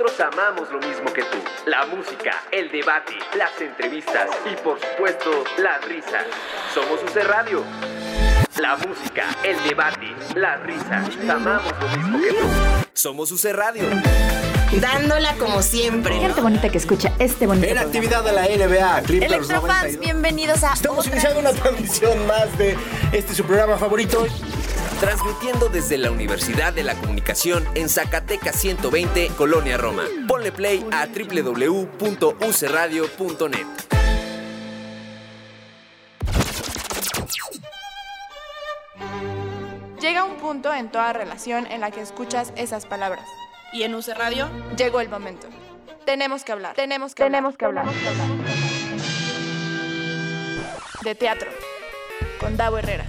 Nosotros amamos lo mismo que tú. La música, el debate, las entrevistas y por supuesto, las risas. Somos UC Radio. La música, el debate, las risas. Amamos lo mismo que tú. Somos UC Radio. Dándola como siempre. Gente bonita que escucha este bonito En programa. actividad de la NBA, Clippers Electrofans, 92. bienvenidos a Estamos otra iniciando una transmisión más de este su programa favorito. Transmitiendo desde la Universidad de la Comunicación en Zacatecas 120, Colonia Roma. Ponle play a www.ucradio.net. Llega un punto en toda relación en la que escuchas esas palabras. Y en UC Radio, Llegó el momento. Tenemos que hablar. Tenemos que tenemos que hablar. De teatro. Con Davo Herrera.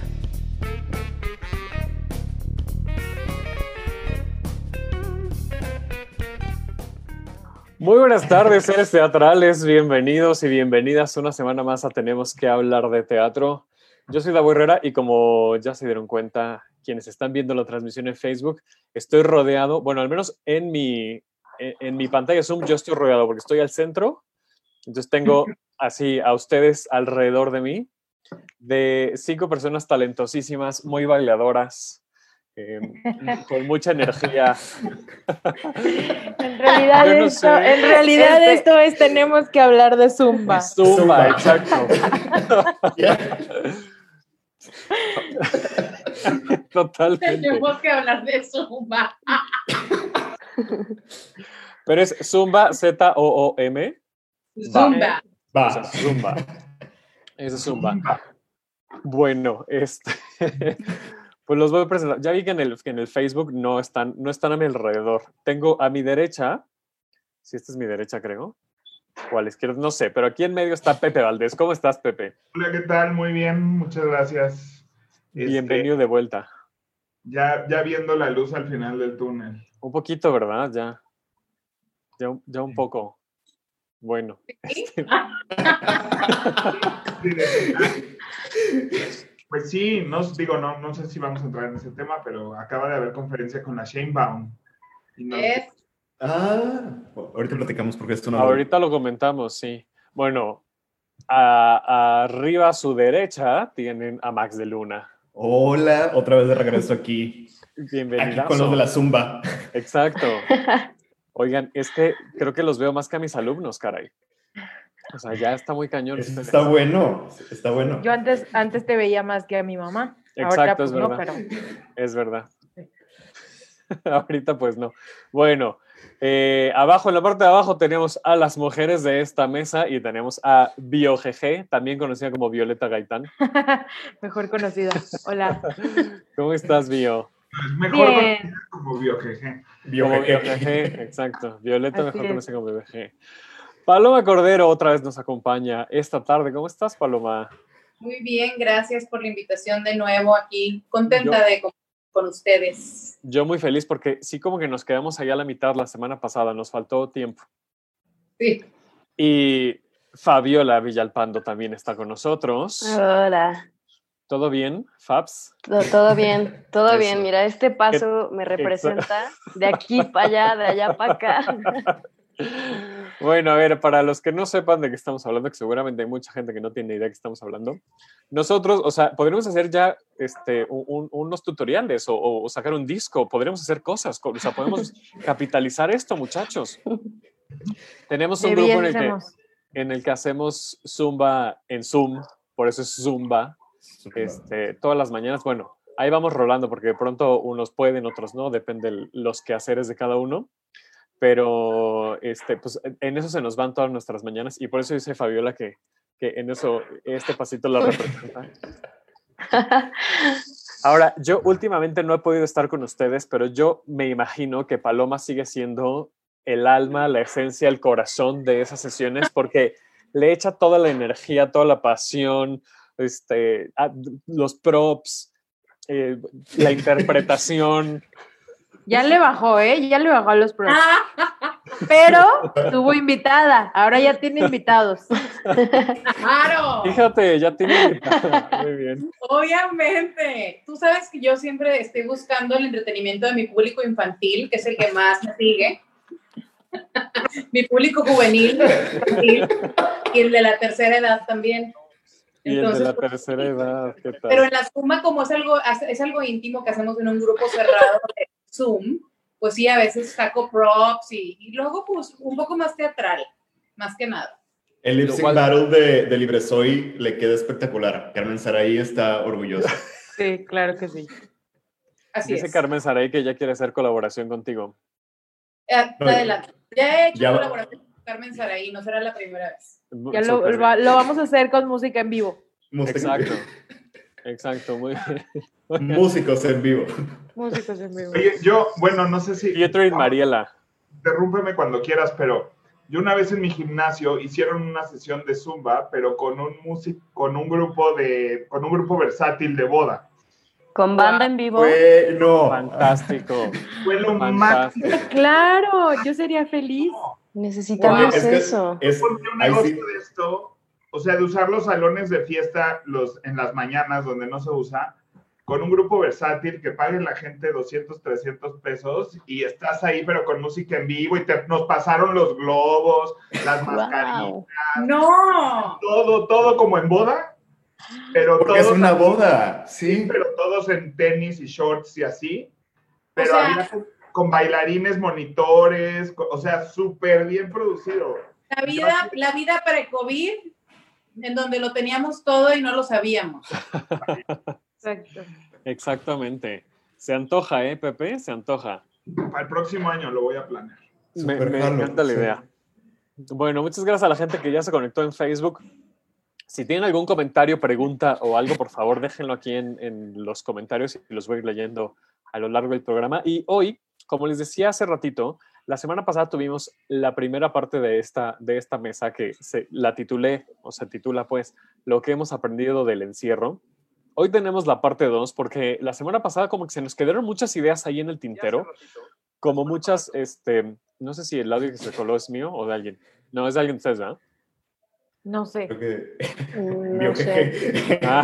Muy buenas tardes, seres teatrales. Bienvenidos y bienvenidas una semana más a Tenemos que hablar de teatro. Yo soy Davo Herrera y como ya se dieron cuenta quienes están viendo la transmisión en Facebook, estoy rodeado, bueno, al menos en mi, en, en mi pantalla Zoom yo estoy rodeado porque estoy al centro. Entonces tengo así a ustedes alrededor de mí, de cinco personas talentosísimas, muy bailadoras, eh, con mucha energía. En realidad, no esto, sé. en realidad Este- esto es, tenemos que hablar de Zumba. Zumba, Zumba. exacto. Totalmente. Tenemos que hablar de Zumba. Pero es Zumba, Z-O-O-M. Zumba. O sea, Zumba. Es Zumba. Bueno, este. Pues los voy a presentar. Ya vi que en el, que en el Facebook no están, no están a mi alrededor. Tengo a mi derecha, si esta es mi derecha, creo. O a la izquierda, no sé, pero aquí en medio está Pepe Valdés. ¿Cómo estás, Pepe? Hola, ¿qué tal? Muy bien, muchas gracias. Este, Bienvenido de vuelta. Ya, ya viendo la luz al final del túnel. Un poquito, ¿verdad? Ya. Ya, un- ya un poco. Bueno. este, Pues sí, no digo, no, no sé si vamos a entrar en ese tema, pero acaba de haber conferencia con la Shane Baum. Y nos- Es Ah, ahorita platicamos porque esto no. Ahorita lo comentamos, sí. Bueno, a- arriba a su derecha tienen a Max de Luna. Hola, otra vez de regreso aquí. Aquí Bienvenido. con los de la Zumba. Exacto. Oigan, es que creo que los veo más que a mis alumnos, caray. O sea, ya está muy cañón. Está bueno, está bueno. Yo antes, antes te veía más que a mi mamá. Ahora Exacto, pues es no, verdad. pero Es verdad. Ahorita pues no. Bueno, eh, abajo, en la parte de abajo tenemos a las mujeres de esta mesa y tenemos a BioGG, también conocida como Violeta Gaitán. mejor conocida. Hola. ¿Cómo estás, Bio? mejor Bien. conocida como BioGG. BioGG, exacto. Violeta Así mejor es. conocida como BioGG. Paloma Cordero otra vez nos acompaña esta tarde. ¿Cómo estás, Paloma? muy bien, gracias por la invitación de nuevo aquí. Contenta Yo- de con, con ustedes. Yo muy feliz porque sí como que nos quedamos allá a la mitad la semana pasada, nos faltó tiempo. Sí. Y Fabiola Villalpando también está con nosotros. Hola, ¿Todo bien, Fabs? todo, todo bien, todo Eso. bien. Mira, este paso me representa de aquí para allá, de allá para acá. Bueno, a ver, para los que no sepan de qué estamos hablando, que seguramente hay mucha gente que no tiene idea de qué estamos hablando, nosotros, o sea, podríamos hacer ya este, un- un- unos tutoriales o, o sacar un disco, podríamos hacer cosas, co- o sea, podemos capitalizar esto, muchachos. Tenemos un grupo en el, que, en el que hacemos Zumba en Zoom, por eso es Zumba, este, todas las mañanas. Bueno, ahí vamos rolando porque de pronto unos pueden, otros no, depende los quehaceres de cada uno. Pero este, pues, en- eso se nos van todas nuestras mañanas y por eso dice Fabiola que, que en eso este pasito la representa. Ahora, yo últimamente no he podido estar con ustedes, pero yo me imagino que Paloma sigue siendo el alma, la esencia, el corazón de esas sesiones porque le echa toda la energía, toda la pasión, este, los props, eh, la interpretación. Ya le bajó, ¿eh? Ya le bajó a los pros. Pero tuvo invitada. Ahora ya tiene invitados. ¡Claro! Fíjate, ya tiene. Muy bien. Obviamente. Tú sabes que yo siempre estoy buscando el entretenimiento de mi público infantil, que es el que más me sigue. Mi público juvenil, y el de la tercera edad también. Y el de la pues, tercera edad, ¿qué tal? Pero en la Zumba, como es algo, es algo íntimo que hacemos en un grupo cerrado de Zoom, pues sí, a veces saco props y, y luego pues un poco más teatral, más que nada. El lip sync battle de, de Libre Soy le queda espectacular. Carmen Saraí está orgullosa. Sí, claro que sí. Así Dice es. Carmen Saray que ya quiere hacer colaboración contigo. Eh, adelante. Ya he hecho Ya va. colaboración con Carmen Saraí, no será la primera vez. Ya lo vamos a hacer con música en vivo. Exacto. Exacto, muy bien. Músicos en vivo. Músicos en vivo. Oye, yo, bueno, no sé si. Pietro y Mariela. Interrúmpeme cuando quieras, pero yo una vez en mi gimnasio hicieron una sesión de zumba, pero con un músico, con un grupo de, con un grupo versátil de boda. Con banda en vivo. Bueno. Fantástico. Fue lo Fantástico. Claro, yo sería feliz. Necesitamos es que eso. es- Porque un negocio sí. de esto, o sea, de usar los salones de fiesta los, en las mañanas donde no se usa, con un grupo versátil que pague la gente 200, 300 pesos y estás ahí, pero con música en vivo y te, nos pasaron los globos, las mascarillas, ¡No! todo, todo como en boda, pero Porque es todos una así, boda, sí. pero todos en tenis y shorts y así, pero sea- había con, con bailarines, monitores, co- o sea, súper bien producido. La vida, la vida pre-COVID, en donde lo teníamos todo y no lo sabíamos. Exacto. Exactamente. Se antoja, ¿eh, Pepe? Se antoja. Para el próximo año lo voy a planear. Me, me jalo, encanta la sí. idea. Bueno, muchas gracias a la gente que ya se conectó en Facebook. Si tienen algún comentario, pregunta o algo, por favor, déjenlo aquí en, en los comentarios y los voy a ir leyendo a lo largo del programa. Y hoy, como les decía hace ratito, la semana pasada tuvimos la primera parte de esta, de esta mesa que se, la titulé, o se titula pues, lo que hemos aprendido del encierro. Hoy tenemos la parte 2 porque la semana pasada como que se nos quedaron muchas ideas ahí en el tintero, como muchas, este, no sé si el audio que se coló es mío o de alguien. No, es de alguien de ustedes, ¿verdad? No sé. Creo que- Mm, No sé. Ah.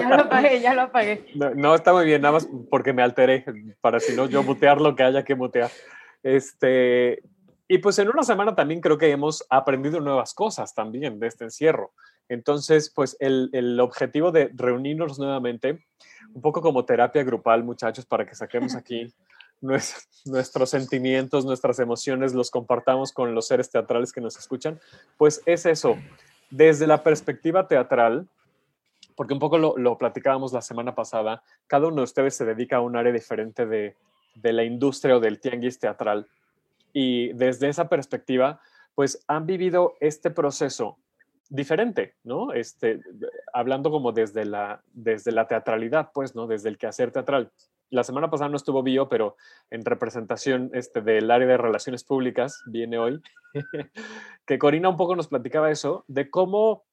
Ya lo apagué, ya lo apagué. No, no, está muy bien, nada más porque me alteré, para si no yo mutear lo que haya que mutear. Este, y pues en una semana también creo que hemos aprendido nuevas cosas también de este encierro. Entonces, pues el, el objetivo de reunirnos nuevamente, un poco como terapia grupal, muchachos, para que saquemos aquí nuestros sentimientos, nuestras emociones, los compartamos con los seres teatrales que nos escuchan, pues es eso, desde la perspectiva teatral, porque un poco lo, lo platicábamos la semana pasada, cada uno de ustedes se dedica a un área diferente de, de la industria o del tianguis teatral. Y desde esa perspectiva, pues han vivido este proceso diferente, ¿no? Este, hablando como desde la, desde la teatralidad, pues, ¿no? Desde el quehacer teatral. La semana pasada no estuvo Bio, pero en representación este, del área de relaciones públicas, viene hoy, que Corina un poco nos platicaba eso, de cómo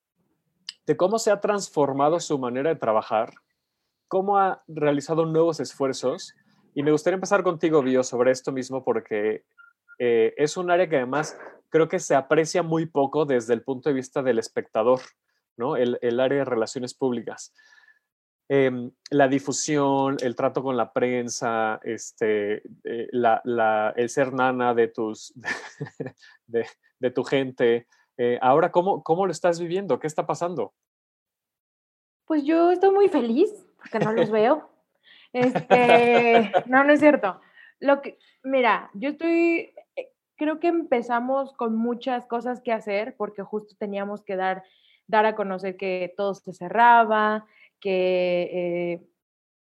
de cómo se ha transformado su manera de trabajar, cómo ha realizado nuevos esfuerzos. Y me gustaría empezar contigo, Bio, sobre esto mismo, porque eh, es un área que además creo que se aprecia muy poco desde el punto de vista del espectador, ¿no? El, el área de relaciones públicas. Em, la difusión, el trato con la prensa, este, eh, la- la- el ser nana de, tus, de, de tu gente. Eh, ahora, ¿cómo, ¿cómo lo estás viviendo? ¿Qué está pasando? Pues yo estoy muy feliz porque no los veo. Este, no, no es cierto. Lo que, mira, yo estoy, eh, creo que empezamos con muchas cosas que hacer porque justo teníamos que dar, dar a conocer que todo se cerraba, que, eh,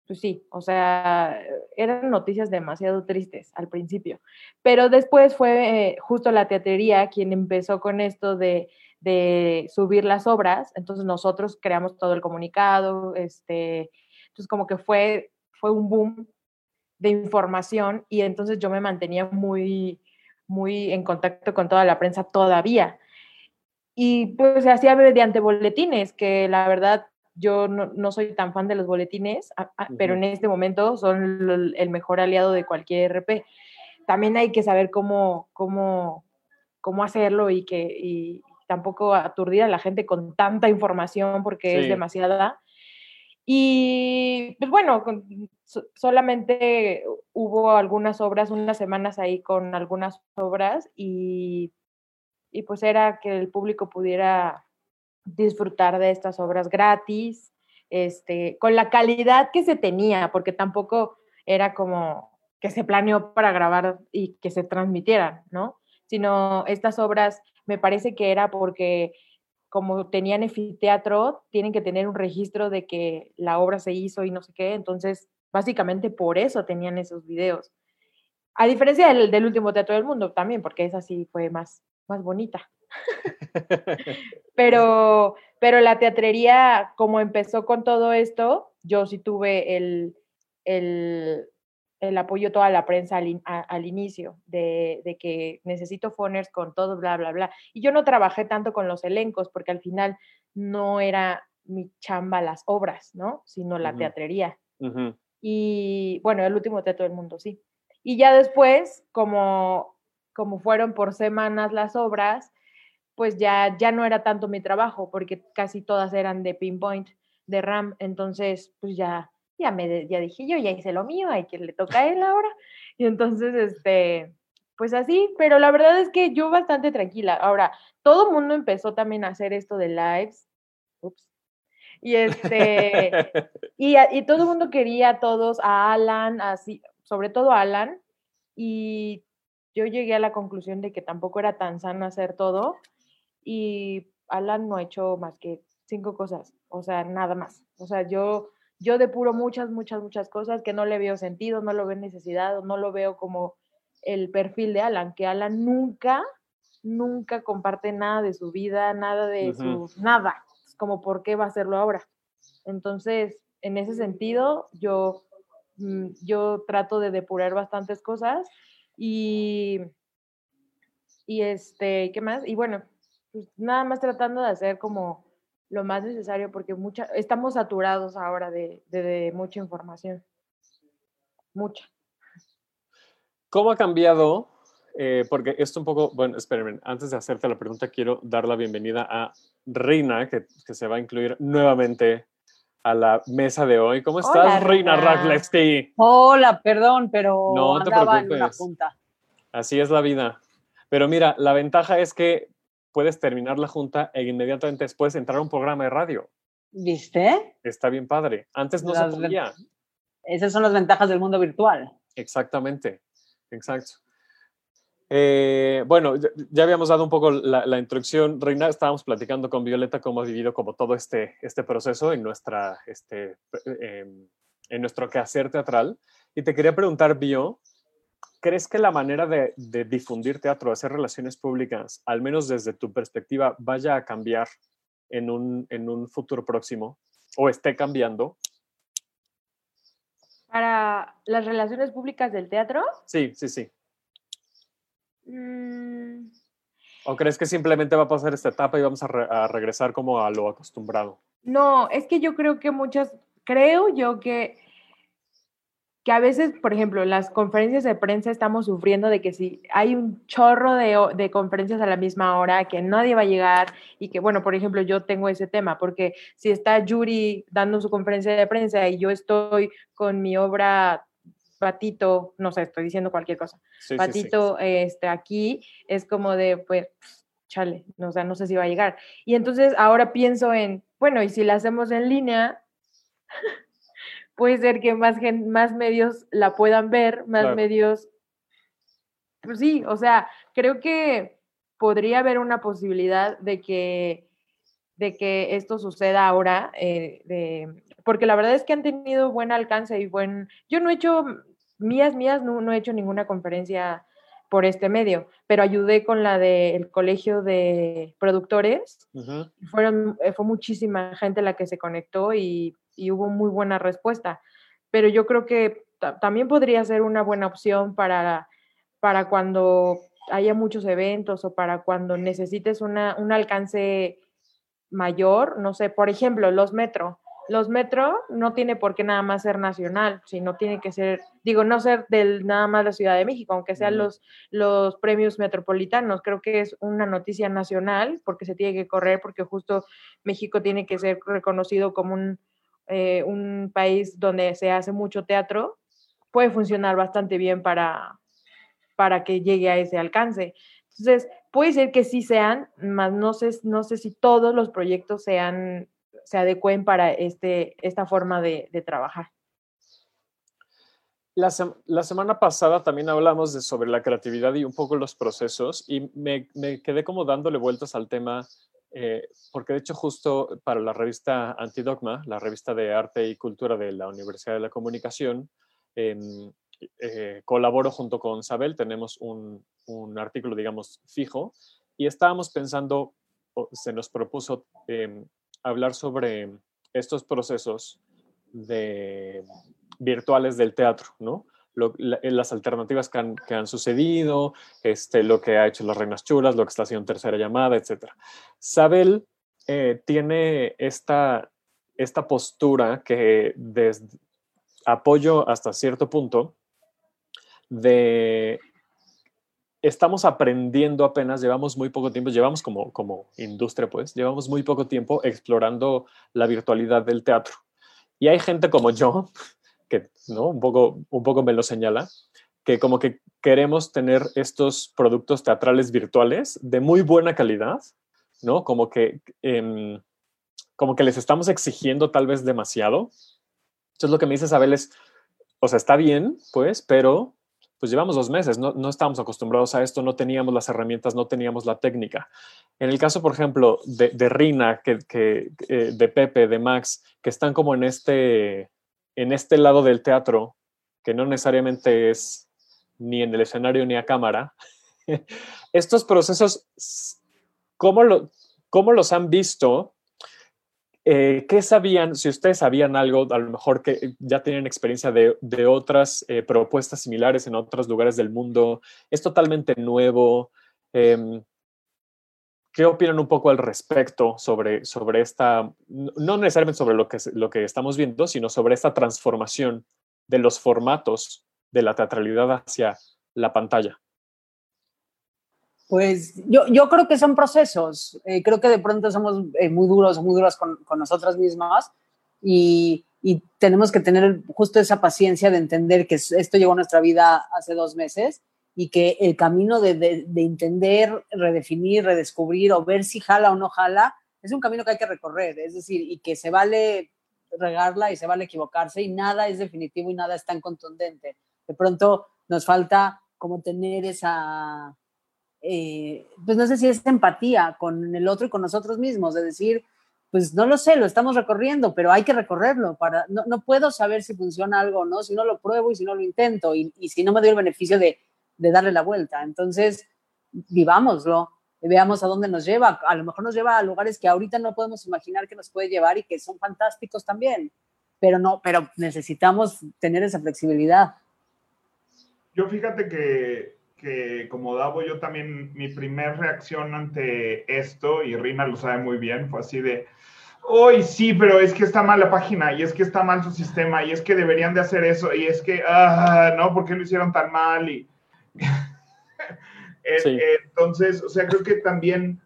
pues sí, o sea, eran noticias demasiado tristes al principio, pero después fue eh, justo la teatrería quien empezó con esto de, de subir las obras, entonces nosotros creamos todo el comunicado, este, entonces como que fue, fue un boom de información y entonces yo me mantenía muy, muy en contacto con toda la prensa todavía. Y pues se hacía mediante boletines, que la verdad yo no, no soy tan fan de los boletines, pero en este momento son el mejor aliado de cualquier RP. También hay que saber cómo, cómo, cómo hacerlo y que y tampoco aturdir a la gente con tanta información porque es demasiada. Y pues bueno, con- so- solamente hubo algunas obras, unas semanas ahí con algunas obras y, y pues era que el público pudiera disfrutar de estas obras gratis, este, con la calidad que se tenía, porque tampoco era como que se planeó para grabar y que se transmitieran, ¿no? Sino estas obras me parece que era porque como tenían anfiteatro, tienen que tener un registro de que la obra se hizo y no sé qué, entonces básicamente por eso tenían esos videos. A diferencia del, del último teatro del mundo también, porque esa sí fue más, más bonita. pero, pero la teatrería, como empezó con todo esto, yo sí tuve el, el, el apoyo toda la prensa al, in- a- al inicio, de, de que necesito phoners con todo, bla, bla, bla. Y yo no trabajé tanto con los elencos, porque al final no era mi chamba las obras, ¿no? Sino la teatrería. Y bueno, el último teatro del mundo, sí. Y ya después, como, como fueron por semanas las obras, pues ya, ya no era tanto mi trabajo, porque casi todas eran de pinpoint, de RAM. Entonces, pues ya, ya me ya dije yo, ya hice lo mío, hay que le toca a él ahora. Y entonces, este, pues así, pero la verdad es que yo bastante tranquila. Ahora, todo el mundo empezó también a hacer esto de lives. Ups. Y este, y, y todo el mundo quería a todos, a Alan, así, sobre todo a Alan, y yo llegué a la conclusión de que tampoco era tan sano hacer todo, y Alan no ha hecho más que cinco cosas, o sea, nada más. O sea, yo, yo depuro muchas, muchas, muchas cosas que no le veo sentido, no lo veo necesidad, no lo veo como el perfil de Alan, que Alan nunca, nunca comparte nada de su vida, nada de Ujú. su, nada. Es como, ¿por qué va a hacerlo ahora? Entonces, en ese sentido, yo, mm, yo trato de depurar bastantes cosas y, y este, ¿qué más? Y bueno, pues nada más tratando de hacer como lo más necesario porque mucha, estamos saturados ahora de, de- de mucha información. Mucha. ¿Cómo ha cambiado? Eh, porque esto un poco, bueno, espérenme, antes de hacerte la pregunta, quiero dar la bienvenida a Reina, que, que se va a incluir nuevamente a la mesa de hoy. ¿Cómo estás, Hola, Reina. Raglevsky? Hola, perdón, pero No te andaba en una preocupes. junta. Así es la vida. Pero mira, la ventaja es que puedes terminar la junta e inmediatamente después entrar a un programa de radio. ¿Viste? Está bien padre. Antes no Las se podía. Esas son las ventajas del mundo virtual. Exactamente, exacto. Eh, bueno, ya, habíamos dado un poco la, la introducción, Reina, estábamos platicando con Violeta cómo ha vivido como todo este, este proceso en, nuestra, este, eh, en nuestro quehacer teatral. Y te quería preguntar, Bio, ¿crees que la manera de, de difundir teatro, hacer relaciones públicas, al menos desde tu perspectiva, vaya a cambiar en un, en un futuro próximo o esté cambiando? Para las relaciones públicas del teatro, Sí, sí, sí. mm, ¿O crees que simplemente va a pasar esta etapa y vamos a, re- a regresar como a lo acostumbrado? No, es que yo creo que muchas, creo yo que, que a veces, por ejemplo, las conferencias de prensa estamos sufriendo de que si hay un chorro de, de conferencias a la misma hora, que nadie va a llegar y que, bueno, por ejemplo, yo tengo ese tema, porque si está Yuri dando su conferencia de prensa y yo estoy con mi obra Patito, no sé, estoy diciendo cualquier cosa, Sí, sí, sí. Patito este, aquí, es como de, pues, chale, no, o sea, no sé si va a llegar. Y entonces ahora pienso en, bueno, y si la hacemos en línea, puede ser que más, gen- más medios la puedan ver, más Claro. medios, pues sí, o sea, creo que podría haber una posibilidad de que, de que esto suceda ahora, eh, de- porque la verdad es que han tenido buen alcance y buen, yo no he hecho, mías, mías, no, no he hecho ninguna conferencia por este medio, pero ayudé con la del colegio de productores fueron, eh, fue muchísima gente la que se conectó y, y hubo muy buena respuesta. Pero yo creo que ta- también podría ser una buena opción para, para cuando haya muchos eventos o para cuando necesites una, un alcance mayor, no sé, por ejemplo, los metro. Los metro no tiene por qué nada más ser nacional, sino tiene que ser, digo, no ser del nada más la Ciudad de México, aunque sean los, los premios metropolitanos. Creo que es una noticia nacional porque se tiene que correr, porque justo México tiene que ser reconocido como un, eh, un país donde se hace mucho teatro, puede funcionar bastante bien para, para que llegue a ese alcance. Entonces, puede ser que sí sean, más no sé, no sé si todos los proyectos sean, se adecuen para este, esta forma de, trabajar. La, la, semana pasada también hablamos de, sobre la creatividad y un poco los procesos y me quedé como dándole vueltas al tema eh, porque de hecho justo para la revista Antidogma, la revista de arte y cultura de la Universidad de la Comunicación, eh, eh, colaboro junto con Sabel, tenemos un, un, artículo, digamos, fijo, y estábamos pensando, se nos propuso em, hablar sobre estos procesos de, virtuales del teatro, ¿no? La, las alternativas que han, que han, sucedido, este, lo que ha hecho las Reinas Chulas, lo que está haciendo Tercera Llamada, etc. Sabel eh, tiene esta, esta postura que desde apoyo hasta cierto punto de estamos aprendiendo apenas, llevamos muy poco tiempo, llevamos como, como industria, pues, llevamos muy poco tiempo explorando la virtualidad del teatro. Y hay gente como yo, que ¿no? un, poco, un poco me lo señala, que como que queremos tener estos productos teatrales virtuales de muy buena calidad, ¿no? Como que, eh, como que les estamos exigiendo tal vez demasiado. Entonces lo que me dice Isabel es, o sea, está bien, pues, pero pues llevamos dos meses, no, no estábamos acostumbrados a esto, no teníamos las herramientas, no teníamos la técnica. En el caso, por ejemplo, de, de Rina, que, que, eh, de Pepe, de Max, que están como en este, en este lado del teatro, que no necesariamente es ni en el escenario ni a cámara, estos procesos, ¿cómo, lo, cómo los han visto? Eh, ¿Qué sabían? Si ustedes sabían algo, a lo mejor que ya tienen experiencia de, de otras eh, propuestas similares en otros lugares del mundo, es totalmente nuevo. Eh, ¿Qué opinan un poco al respecto sobre, sobre esta, no necesariamente sobre lo que, lo que estamos viendo, sino sobre esta transformación de los formatos de la teatralidad hacia la pantalla? Pues yo, yo creo que son procesos. Eh, creo que de pronto somos eh, muy duros, muy duras con, con nosotras mismas y, y, tenemos que tener justo esa paciencia de entender que esto llegó a nuestra vida hace dos meses y que el camino de, de, de entender, redefinir, redescubrir o ver si jala o no jala es un camino que hay que recorrer. Es decir, y que se vale regarla y se vale equivocarse y nada es definitivo y nada es tan contundente. De pronto nos falta como tener esa eh, pues no sé si es empatía con el otro y con nosotros mismos, de decir, pues no lo sé, lo estamos recorriendo, pero hay que recorrerlo. Para, no, no puedo saber si funciona algo o no, si no lo pruebo y si no lo intento, y, y si no me doy el beneficio de, de, darle la vuelta. Entonces, vivámoslo, veamos a dónde nos lleva. A lo mejor nos lleva a lugares que ahorita no podemos imaginar que nos puede llevar y que son fantásticos también, pero no, pero necesitamos tener esa flexibilidad. Yo fíjate que que como Davo, yo también, mi primer reacción ante esto, y Rina lo sabe muy bien, fue así de, hoy sí, pero es que está mal la página, y es que está mal su sistema, y es que deberían de hacer eso, y es que, ah, no, ¿por qué lo hicieron tan mal? Y sí. entonces, o sea, creo que también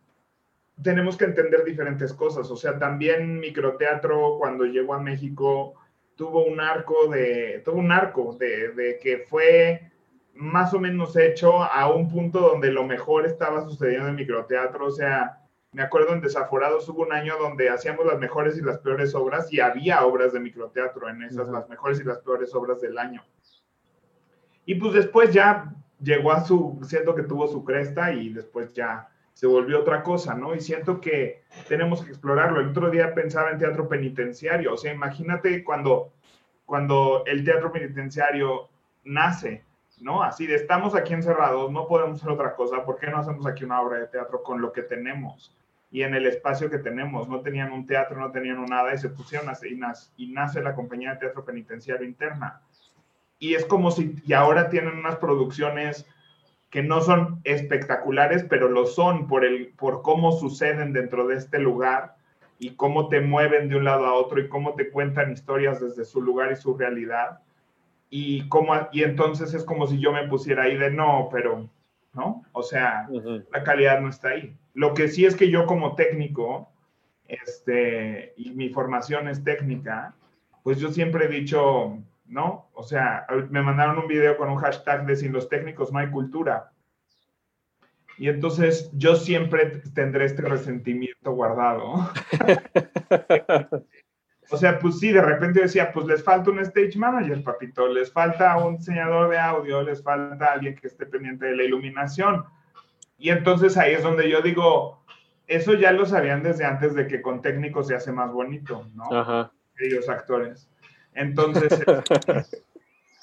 tenemos que entender diferentes cosas, o sea, también microteatro cuando llegó a México tuvo un arco de, tuvo un arco de, de que fue más o menos hecho a un punto donde lo mejor estaba sucediendo en microteatro. O sea, me acuerdo en Desaforados hubo un año donde hacíamos las mejores y las peores obras y había obras de microteatro en esas, uh -huh. las mejores y las peores obras del año. Y pues después ya llegó a su, siento que tuvo su cresta y después ya se volvió otra cosa, ¿no? Y siento que tenemos que explorarlo. El otro día pensaba en teatro penitenciario, o sea, imagínate cuando, cuando el teatro penitenciario nace, ¿no? Así de estamos aquí encerrados, no podemos hacer otra cosa, ¿por qué no hacemos aquí una obra de teatro con lo que tenemos y en el espacio que tenemos? No tenían un teatro, no tenían un nada y se pusieron a y, nace, y nace la compañía de teatro penitenciario interna. Y es como si, y ahora tienen unas producciones que no son espectaculares, pero lo son por, el, por cómo suceden dentro de este lugar y cómo te mueven de un lado a otro y cómo te cuentan historias desde su lugar y su realidad y, como, y entonces es como si yo me pusiera ahí de no, pero, ¿no? O sea, uh -huh. la calidad no está ahí. Lo que sí es que yo como técnico, este, y mi formación es técnica, pues yo siempre he dicho, ¿no? O sea, me mandaron un video con un hashtag de sin los técnicos no hay cultura. Y entonces yo siempre tendré este resentimiento guardado. o sea, pues sí, de repente decía, pues les falta un stage manager, papito, les falta un diseñador de audio, les falta alguien que esté pendiente de la iluminación. Y entonces ahí es donde yo digo, eso ya lo sabían desde antes de que con técnicos se hace más bonito, ¿no? Ajá. Ellos actores. Entonces,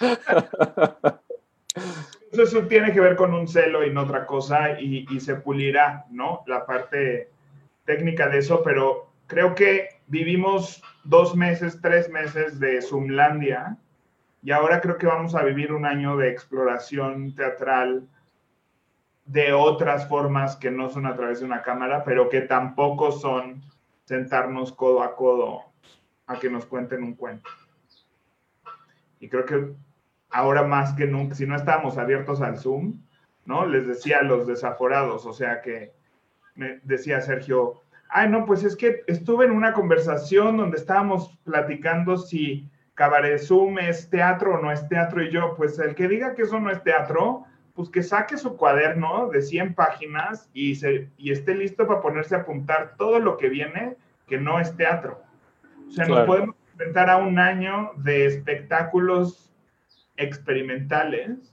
eso tiene que ver con un celo y no otra cosa y, y se pulirá, ¿no? La parte técnica de eso, pero creo que vivimos dos meses, tres meses de Zoomlandia y ahora creo que vamos a vivir un año de exploración teatral de otras formas que no son a través de una cámara, pero que tampoco son sentarnos codo a codo a que nos cuenten un cuento. Y creo que ahora más que nunca, si no estábamos abiertos al Zoom, ¿no? Les decía a los desaforados, o sea que me decía Sergio, ay, no, pues es que estuve en una conversación donde estábamos platicando si Cabaret Zoom es teatro o no es teatro, y yo, pues el que diga que eso no es teatro, pues que saque su cuaderno de 100 páginas y, se, y esté listo para ponerse a apuntar todo lo que viene que no es teatro. O sea, nos podemos enfrentar a un año de espectáculos experimentales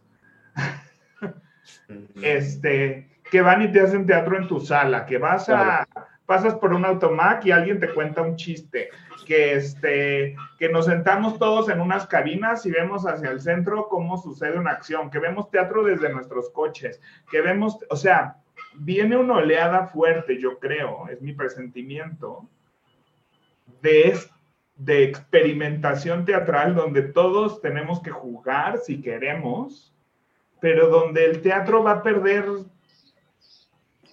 este, que van y te hacen teatro en tu sala, que vas a, pasas por un automac y alguien te cuenta un chiste, que, este, que nos sentamos todos en unas cabinas y vemos hacia el centro cómo sucede una acción, que vemos teatro desde nuestros coches, que vemos, o sea, viene una oleada fuerte, yo creo, es mi presentimiento, de, de experimentación teatral donde todos tenemos que jugar si queremos, pero donde el teatro va a perder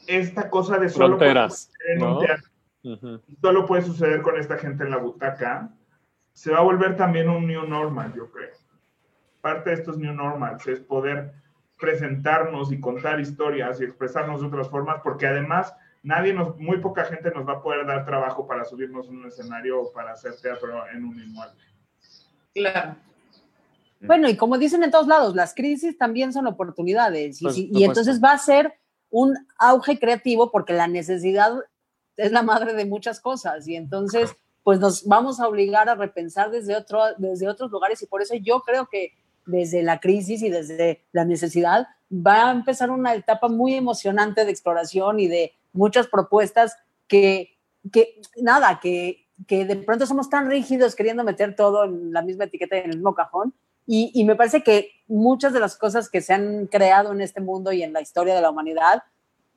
esta cosa de solo solo puede suceder con esta gente en la butaca, se va a volver también un new normal, yo creo. Parte de estos new normals es poder presentarnos y contar historias y expresarnos de otras formas, porque además nadie nos, muy poca gente nos va a poder dar trabajo para subirnos a un escenario o para hacer teatro en un inmueble. Claro. Bueno, y como dicen en todos lados, las crisis también son oportunidades. y, pues, y entonces va a ser un auge creativo porque la necesidad es la madre de muchas cosas y entonces pues nos vamos a obligar a repensar desde, otro, desde otros lugares y por eso yo creo que desde la crisis y desde la necesidad va a empezar una etapa muy emocionante de exploración y de muchas propuestas que, que nada, que, que de pronto somos tan rígidos queriendo meter todo en la misma etiqueta y en el mismo cajón. Y, y me parece que muchas de las cosas que se han creado en este mundo y en la historia de la humanidad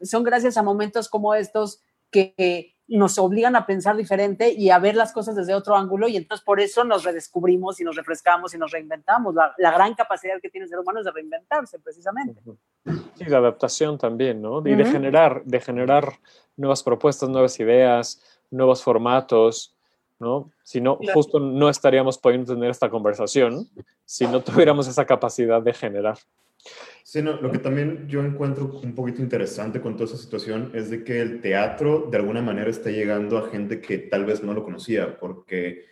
son gracias a momentos como estos que nos obligan a pensar diferente y a ver las cosas desde otro ángulo y entonces por eso nos redescubrimos y nos refrescamos y nos reinventamos. La, gran capacidad que tiene el ser humano es de reinventarse precisamente. Y de adaptación también, ¿no? Y de, generar, de generar nuevas propuestas, nuevas ideas, nuevos formatos, ¿no? Si no, justo no estaríamos pudiendo tener esta conversación si no tuviéramos esa capacidad de generar. Sí, no, lo que también yo encuentro un poquito interesante con toda esa situación es de que el teatro de alguna manera está llegando a gente que tal vez no lo conocía, porque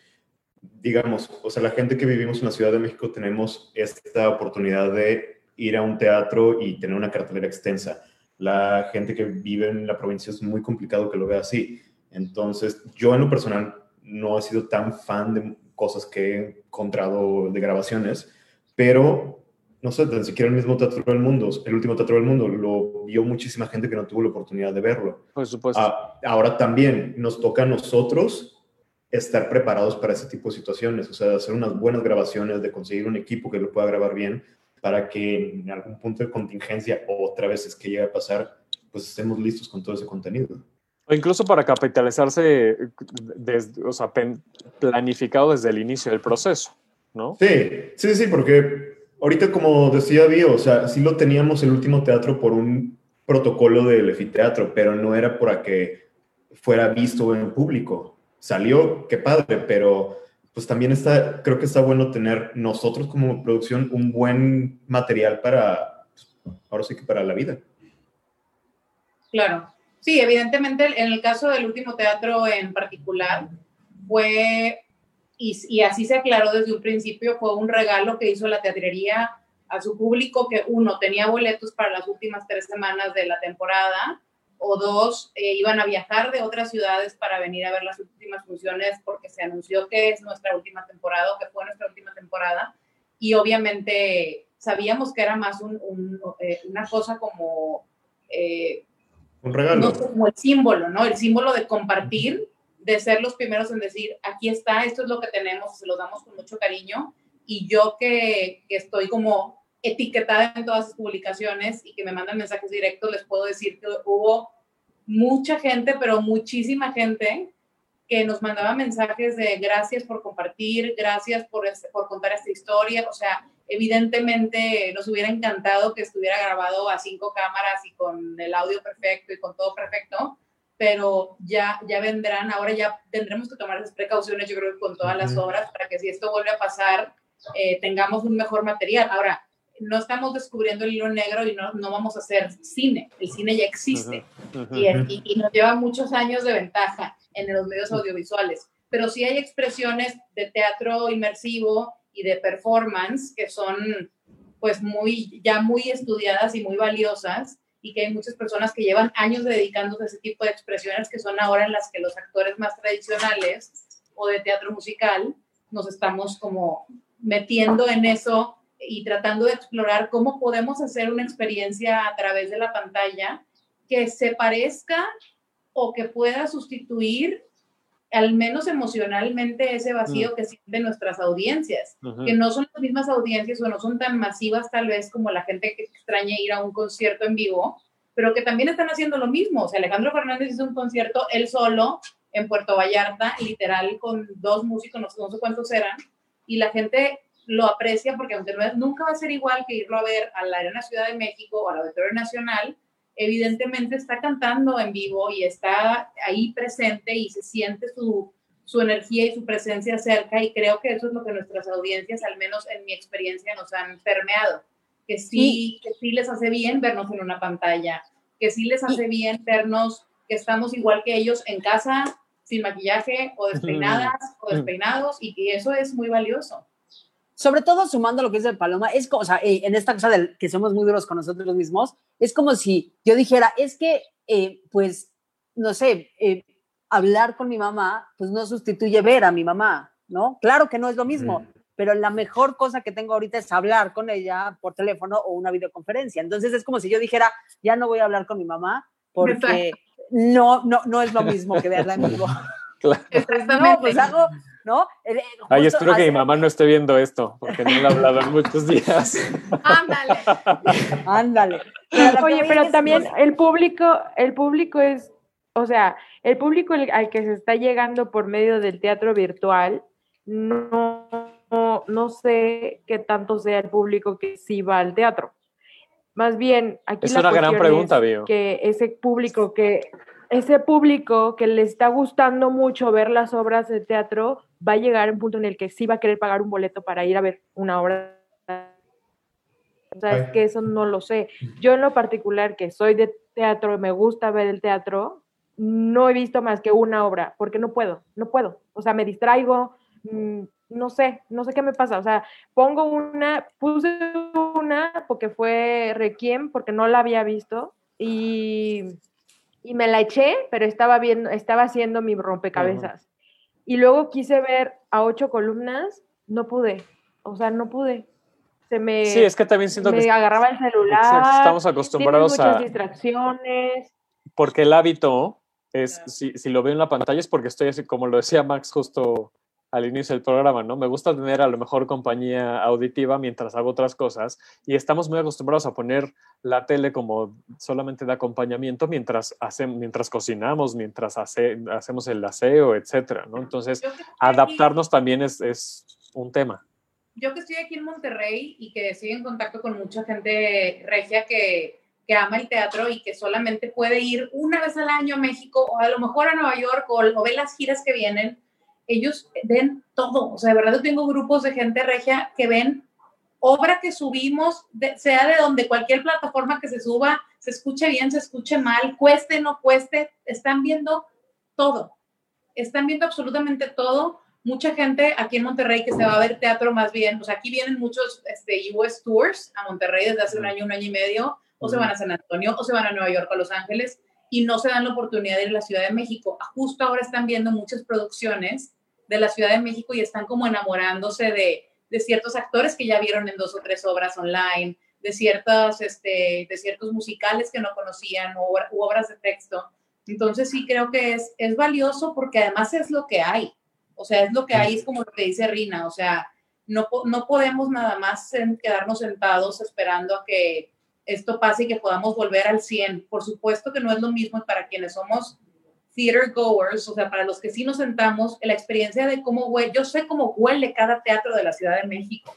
digamos, o sea, la gente que vivimos en la Ciudad de México tenemos esta oportunidad de ir a un teatro y tener una cartelera extensa. La gente que vive en la provincia es muy complicado que lo vea así. Entonces, yo en lo personal no he sido tan fan de cosas que he encontrado de grabaciones, pero no sé, ni siquiera el mismo teatro del mundo, el último teatro del mundo, lo vio muchísima gente que no tuvo la oportunidad de verlo. Por supuesto. Ah, ahora también nos toca a nosotros estar preparados para ese tipo de situaciones, o sea, hacer unas buenas grabaciones, de conseguir un equipo que lo pueda grabar bien, para que en algún punto de contingencia, o otra vez es que llegue a pasar, pues estemos listos con todo ese contenido. O incluso para capitalizarse, desde, o sea, planificado desde el inicio del proceso, ¿no? Sí, sí, sí, porque ahorita como decía Dio, o sea, sí lo teníamos el último teatro por un protocolo del efiteatro, pero no era para que fuera visto en público. Salió, qué padre, pero pues también está, creo que está bueno tener nosotros como producción un buen material para, ahora sí que para la vida. Claro. Sí, evidentemente en el caso del último teatro en particular, fue y, y así se aclaró desde un principio, fue un regalo que hizo la teatrería a su público que uno tenía boletos para las últimas tres semanas de la temporada o dos eh, iban a viajar de otras ciudades para venir a ver las últimas funciones porque se anunció que es nuestra última temporada o que fue nuestra última temporada y obviamente sabíamos que era más un, un, eh, una cosa como eh, un regalo no, como el símbolo, ¿no? El símbolo de compartir, de ser los primeros en decir, aquí está, esto es lo que tenemos, se los damos con mucho cariño y yo que, estoy como etiquetada en todas sus publicaciones y que me mandan mensajes directos, les puedo decir que hubo mucha gente, pero muchísima gente que nos mandaba mensajes de gracias por compartir, gracias por, por contar esta historia. O sea, evidentemente nos hubiera encantado que estuviera grabado a cinco cámaras y con el audio perfecto y con todo perfecto, pero ya, ya vendrán, ahora ya tendremos que tomar esas precauciones, yo creo que con todas las obras, para que si esto vuelve a pasar, eh, tengamos un mejor material. Ahora, no estamos descubriendo el hilo negro y no, no vamos a hacer cine, el cine ya existe. Y, y, nos lleva muchos años de ventaja en los medios audiovisuales, pero sí hay expresiones de teatro inmersivo y de performance que son pues muy, ya muy estudiadas y muy valiosas y que hay muchas personas que llevan años dedicándose a ese tipo de expresiones que son ahora en las que los actores más tradicionales o de teatro musical nos estamos como metiendo en eso y tratando de explorar cómo podemos hacer una experiencia a través de la pantalla que se parezca o que pueda sustituir al menos emocionalmente ese vacío uh -huh. que sienten nuestras audiencias, uh -huh. que no son las mismas audiencias o no son tan masivas tal vez como la gente que extraña ir a un concierto en vivo, pero que también están haciendo lo mismo. O sea, Alejandro Fernández hizo un concierto él solo en Puerto Vallarta, literal con dos músicos, no sé, no sé cuántos eran, y la gente lo aprecia porque aunque no es, nunca va a ser igual que irlo a ver a la Arena Ciudad de México o al Auditorio Nacional, evidentemente está cantando en vivo y está ahí presente y se siente su, su energía y su presencia cerca y creo que eso es lo que nuestras audiencias, al menos en mi experiencia, nos han permeado, que sí, que sí les hace bien vernos en una pantalla, que sí les hace bien vernos que estamos igual que ellos en casa, sin maquillaje o despeinadas o despeinados y que eso es muy valioso sobre todo sumando lo que dice Paloma, es como, o sea, eh, en esta cosa de que somos muy duros con nosotros mismos, es como si yo dijera, es que, eh, pues, no sé, eh, hablar con mi mamá, pues no sustituye ver a mi mamá, ¿no? Claro que no es lo mismo, mm. pero la mejor cosa que tengo ahorita es hablar con ella por teléfono o una videoconferencia. Entonces es como si yo dijera, ya no voy a hablar con mi mamá porque no, no, no es lo mismo que verla en vivo. Claro. No, pues hago, ¿no? Eh, Ay, espero que mi mamá no esté viendo esto, porque no le he hablado en muchos días. Ándale. Ándale. Oye, pero también el público, el público es, o sea, el público al que se está llegando por medio del teatro virtual, no, no, no sé qué tanto sea el público que sí va al teatro. Más bien, aquí es la una gran pregunta, Bio. que ese público que ese público que le está gustando mucho ver las obras de teatro va a llegar un punto en el que sí va a querer pagar un boleto para ir a ver una obra. O sea, es que eso no lo sé. Yo en lo particular, que soy de teatro, me gusta ver el teatro, no he visto más que una obra, porque no puedo, no puedo. O sea, me distraigo, mmm, no sé, no sé qué me pasa. O sea, pongo una, puse una porque fue Requiem, porque no la había visto, y y me la eché, pero estaba viendo, estaba haciendo mi rompecabezas. Y luego quise ver a ocho columnas, no pude, o sea, no pude. Se me, sí, es que también siento me que agarraba el celular. Estamos acostumbrados muchas a distracciones. Porque el hábito es, si, si lo veo en la pantalla es porque estoy así, como lo decía Max justo al inicio del programa, ¿no? Me gusta tener a lo mejor compañía auditiva mientras hago otras cosas y estamos muy acostumbrados a poner la tele como solamente de acompañamiento mientras, hace, mientras cocinamos, mientras hace, hacemos el aseo, etcétera, ¿no? Entonces, adaptarnos aquí, también es, es un tema. Yo que estoy aquí en Monterrey y que estoy en contacto con mucha gente regia que, que ama el teatro y que solamente puede ir una vez al año a México o a lo mejor a Nueva York o, o ve las giras que vienen, ellos ven todo. O sea, de verdad yo tengo grupos de gente regia que ven obra que subimos, de, sea de donde cualquier plataforma que se suba, se escuche bien, se escuche mal, cueste, no cueste, están viendo todo. Están viendo absolutamente todo mucha gente aquí en Monterrey que se va a ver teatro más bien, pues aquí vienen muchos este, US Tours a Monterrey desde hace un año, un año y medio, o se van a San Antonio, o se van a Nueva York, a Los Ángeles, y no se dan la oportunidad de ir a la Ciudad de México. Justo ahora están viendo muchas producciones de la Ciudad de México y están como enamorándose de, de ciertos actores que ya vieron en dos o tres obras online, de, ciertas, este, de ciertos musicales que no conocían o u obras de texto. Entonces sí creo que es, es valioso porque además es lo que hay. O sea, es lo que hay, es como lo que dice Rina. O sea, no, no podemos nada más quedarnos sentados esperando a que esto pase y que podamos volver al 100. Por supuesto que no es lo mismo para quienes somos theater goers, o sea, para los que sí nos sentamos, la experiencia de cómo huele, yo sé cómo huele cada teatro de la Ciudad de México.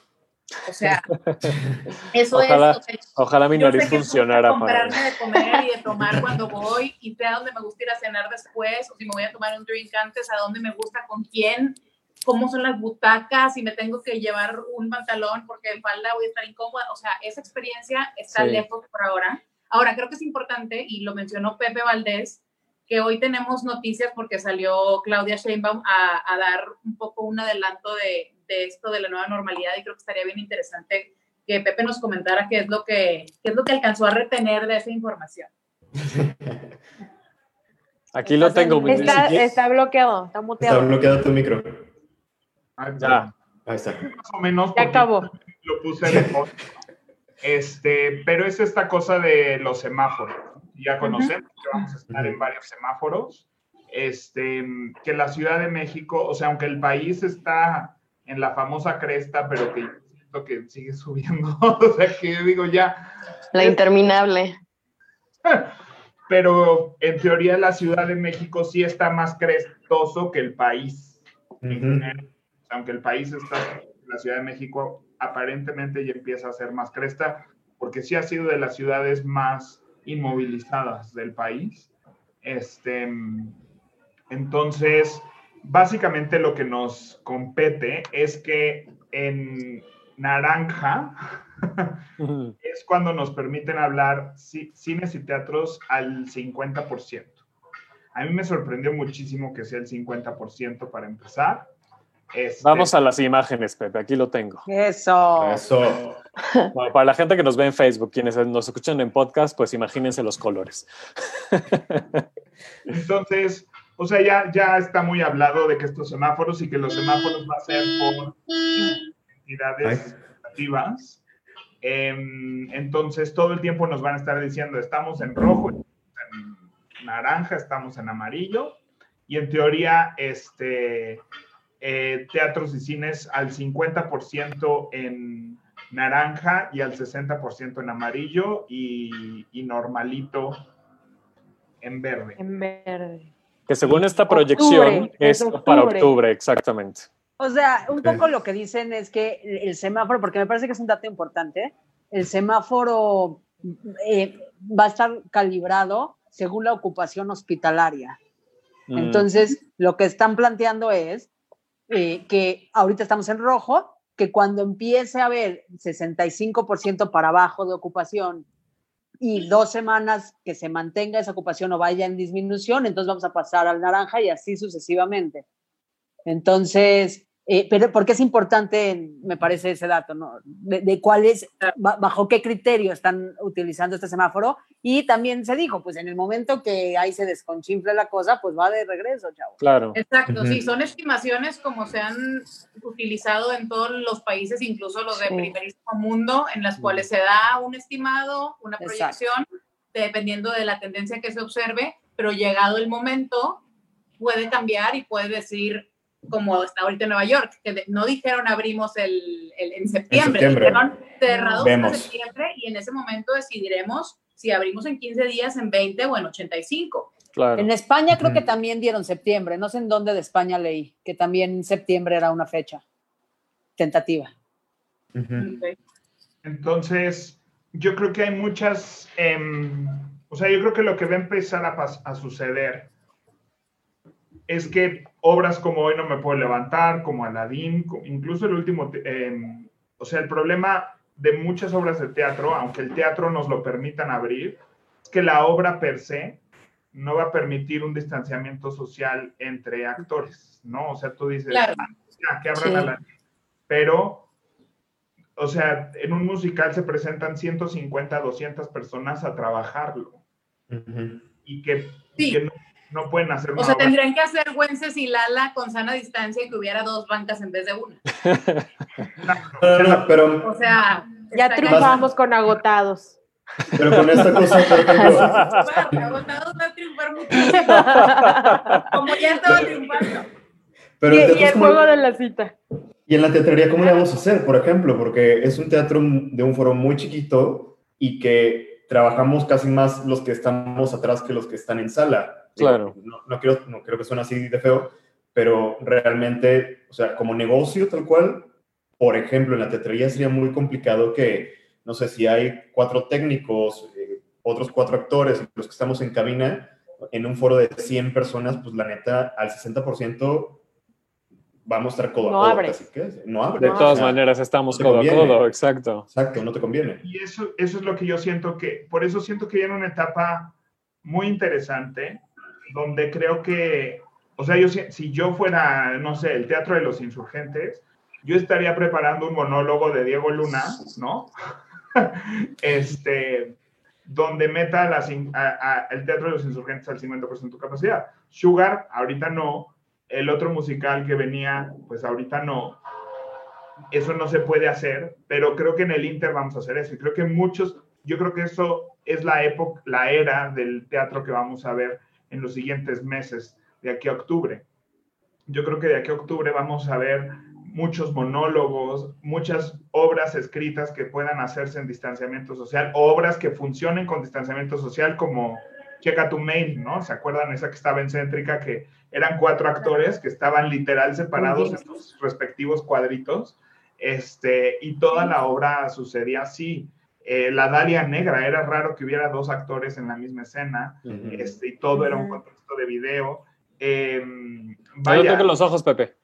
O sea, eso ojalá, es. ojalá mi nariz funcionara. Comprarme para... de comer y de tomar cuando voy y sé a dónde me gusta ir a cenar después, o si me voy a tomar un drink antes, a dónde me gusta, con quién, cómo son las butacas, si me tengo que llevar un pantalón porque en falda voy a estar incómoda. O sea, esa experiencia está sí. lejos por ahora. Ahora, creo que es importante, y lo mencionó Pepe Valdés, que hoy tenemos noticias porque salió Claudia Sheinbaum a, a dar un poco un adelanto de, de, esto de la nueva normalidad y creo que estaría bien interesante que Pepe nos comentara qué es lo que, qué es lo que alcanzó a retener de esa información. Aquí lo tengo. Está, está bloqueado, está muteado. Está bloqueado tu micro. Ya. Ahí está. Más o menos. Ya acabó. Lo puse de Este, pero es esta cosa de los semáforos. Ya conocemos que vamos a estar en varios semáforos. Este, que la Ciudad de México, o sea, aunque el país está en la famosa cresta, pero que siento que sigue subiendo, o sea, que digo ya. La interminable. Pero en teoría la Ciudad de México sí está más crestoso que el país. Uh -huh. Aunque el país está, la Ciudad de México aparentemente ya empieza a ser más cresta, porque sí ha sido de las ciudades más inmovilizadas del país. Este, entonces, básicamente lo que nos compete es que en naranja es cuando nos permiten hablar cines y teatros al 50%. A mí me sorprendió muchísimo que sea el 50% para empezar. Este... Vamos a las imágenes, Pepe, aquí lo tengo. Eso. Eso. Bueno, para la gente que nos ve en Facebook, quienes nos escuchan en podcast, pues imagínense los colores. Entonces, o sea, ya, ya está muy hablado de que estos semáforos y que los semáforos va a ser por entidades activas. Eh, entonces, todo el tiempo nos van a estar diciendo, estamos en rojo, en naranja, estamos en amarillo. Y en teoría, este, eh, teatros y cines al 50% en naranja y al 60% en amarillo y, y, normalito en verde. En verde. Que según esta proyección octubre, es, octubre. para octubre, exactamente. O sea, un poco lo que dicen es que el semáforo, porque me parece que es un dato importante, el semáforo eh, va a estar calibrado según la ocupación hospitalaria. Mm. Entonces, lo que están planteando es eh, que ahorita estamos en rojo, que cuando empiece a haber 65% para abajo de ocupación y dos semanas que se mantenga esa ocupación o vaya en disminución, entonces vamos a pasar al naranja y así sucesivamente. Entonces, eh, pero porque es importante, me parece ese dato, ¿no? De, de, cuál es, bajo qué criterio están utilizando este semáforo. Y también se dijo, pues en el momento que ahí se desconchinfle la cosa, pues va de regreso, chavo. Claro. Exacto, uh -huh. sí, son estimaciones como se han utilizado en todos los países, incluso los de sí. primerísimo mundo, en las cuales se da un estimado, una proyección, Exacto. dependiendo de la tendencia que se observe, pero llegado el momento, puede cambiar y puede decir, como está ahorita en Nueva York, que no dijeron abrimos el, el en, septiembre, en, septiembre, dijeron cerrados en septiembre y en ese momento decidiremos si abrimos en 15 días, en 20 o en 85. Claro. En España creo que también dieron septiembre, no sé en dónde de España leí, que también septiembre era una fecha tentativa. Uh -huh. okay. Entonces, yo creo que hay muchas, eh, o sea, yo creo que lo que va a empezar a, a suceder es que obras como Hoy no me puedo levantar, como Aladdin, incluso el último, eh, o sea, el problema de muchas obras de teatro, aunque el teatro nos lo permitan abrir, es que la obra per se no va a permitir un distanciamiento social entre actores, ¿no? O sea, tú dices, Claro. "Ah, ya, que abran Sí. a la... Pero, o sea, en un musical se presentan 150, 200 personas a trabajarlo y que, Sí. que no, no pueden hacer O sea, obra. tendrían que hacer Güences y Lala con sana distancia y que hubiera dos bancas en vez de una. No, no, pero, O sea, Ya triunfamos con agotados. pero con esta cosa, por ejemplo, Bueno, agotados va a triunfar muchísimo. Como ya estaba triunfando. pero y, el y el juego de la cita. Y en la teatrería, ¿cómo le vamos a hacer, por ejemplo? Porque es un teatro de un foro muy chiquito y que trabajamos casi más los que estamos atrás que los que están en sala. Claro. No, no, quiero, no creo que suene así de feo, pero realmente, o sea, como negocio tal cual, por ejemplo, en la teatrería sería muy complicado que, no sé, si hay cuatro técnicos, eh, otros cuatro actores, los que estamos en cabina, en un foro de 100 personas, pues la neta, al 60% vamos a estar codo a No codo, abre. casi que, no abre. De O todas sea, maneras, estamos no codo a codo, exacto. Exacto, no te conviene. Y eso, eso es lo que yo siento que, por eso siento que viene una etapa muy interesante, donde creo que, o sea, yo si, si yo fuera, no sé, el Teatro de los Insurgentes, yo estaría preparando un monólogo de Diego Luna, ¿no? este, donde meta a la cin- a- a- el Teatro de los Insurgentes al 50% de capacidad. Sugar, ahorita no. El otro musical que venía, pues ahorita no eso no se puede hacer, pero creo que en el Inter vamos a hacer eso. Y creo que muchos, yo creo que eso es la época, la era del teatro que vamos a ver en los siguientes meses, de aquí a octubre. Yo creo que de aquí a octubre vamos a ver muchos monólogos, muchas obras escritas que puedan hacerse en distanciamiento social, obras que funcionen con distanciamiento social como Checa tu mail, ¿no? ¿Se acuerdan esa que estaba en Céntrica que eran cuatro actores que estaban literal separados en sus respectivos cuadritos? Este, y toda la obra sucedía así. Eh, la Dalia Negra, era raro que hubiera dos actores en la misma escena, este, y todo era un contexto de video. Eh, vaya, toques los ojos, Pepe.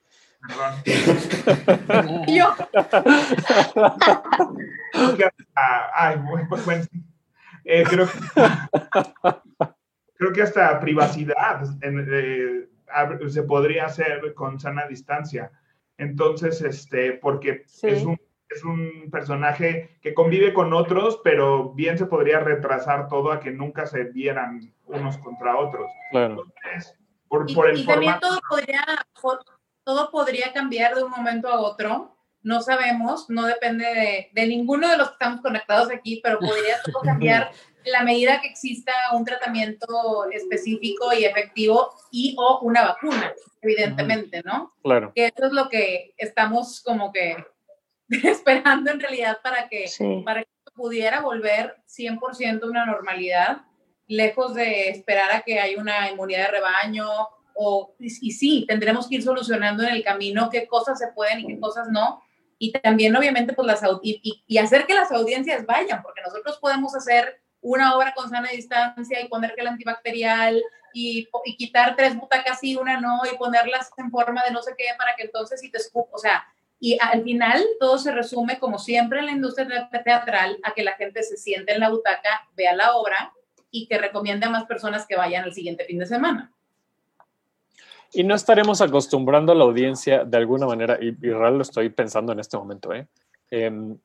perdón. Y yo, Creo que hasta- ay, buen- buen- eh, creo, que, creo que hasta privacidad en- eh, se podría hacer con sana distancia. Entonces, este, porque Sí. es, un, es un personaje que convive con otros, pero bien se podría retrasar todo a que nunca se vieran unos contra otros. Claro. Entonces, por, y, por el y también todo podría, po- todo podría cambiar de un momento a otro. No sabemos, no depende de, de ninguno de los que estamos conectados aquí, pero podría todo cambiar en la medida que exista un tratamiento específico y efectivo y o una vacuna, evidentemente, ¿no? Claro. Que eso es lo que estamos como que esperando en realidad para que, Sí. para que pudiera volver 100% una normalidad, lejos de esperar a que haya una inmunidad de rebaño. O, y, y sí, tendremos que ir solucionando en el camino qué cosas se pueden y qué cosas no. Y también, obviamente, pues las, y, y- y hacer que las audiencias vayan, porque nosotros podemos hacer una obra con sana distancia y poner gel antibacterial y, y quitar tres butacas y una no y ponerlas en forma de no sé qué para que entonces si te escup, o sea, y al final todo se resume como siempre en la industria te- teatral a que la gente se siente en la butaca, vea la obra y que recomiende a más personas que vayan el siguiente fin de semana. Y no estaremos acostumbrando a la audiencia de alguna manera, y, real lo estoy pensando en este momento, ¿eh? Em,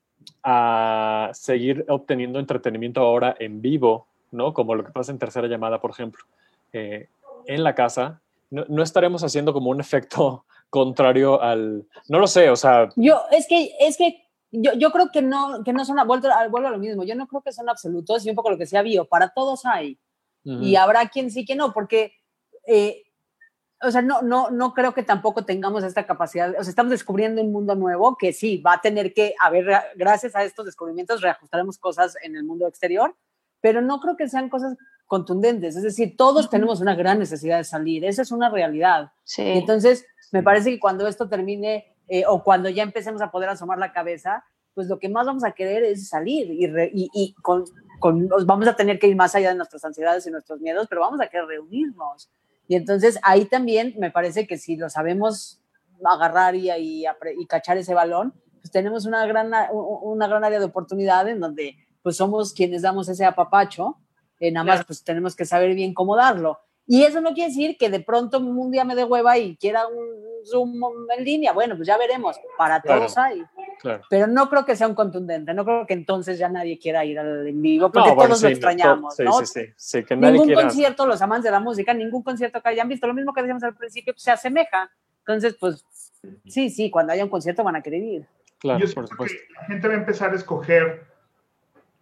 a seguir obteniendo entretenimiento ahora en vivo, ¿no? Como lo que pasa en tercera llamada, por ejemplo, eh, en la casa. No, no estaremos haciendo como un efecto contrario al... No lo sé, o sea, Yo, es que, es que yo, yo creo que no, que no son, vuelvo, a- vuelvo a lo mismo, yo no creo que son absolutos, y un poco lo que decía Bio, para todos hay, y habrá quien sí, que no, porque, eh, o sea, no, no, no creo que tampoco tengamos esta capacidad, o sea, estamos descubriendo un mundo nuevo que sí, va a tener que, a ver, gracias a estos descubrimientos reajustaremos cosas en el mundo exterior, pero no creo que sean cosas contundentes, es decir, todos tenemos una gran necesidad de salir, esa es una realidad. Sí. Y entonces, me parece que cuando esto termine eh, o cuando ya empecemos a poder asomar la cabeza, pues lo que más vamos a querer es salir y, re- y, y con, con- vamos a tener que ir más allá de nuestras ansiedades y nuestros miedos, pero vamos a querer reunirnos. Y entonces ahí también me parece que si lo sabemos agarrar y, y, cachar ese balón, pues tenemos una gran, una gran área de oportunidad en donde pues somos quienes damos ese apapacho eh, nada más pues tenemos que saber bien cómo darlo. Y eso no quiere decir que de pronto un día me dé hueva y quiera un Zoom en línea. Bueno, pues ya veremos. Para Claro. todos hay. Claro. Pero no creo que sea un contundente. No creo que entonces ya nadie quiera ir al en vivo porque No, bueno, todos sí, lo no, extrañamos, to- sí, ¿no? sí, sí, sí, que nadie Ningún quiera- concierto, los amantes de la música, ningún concierto que hayan visto, lo mismo que decíamos al principio, se asemeja. Entonces, pues sí, sí, cuando haya un concierto van a querer ir. Claro, Yo siento que la gente va a empezar a escoger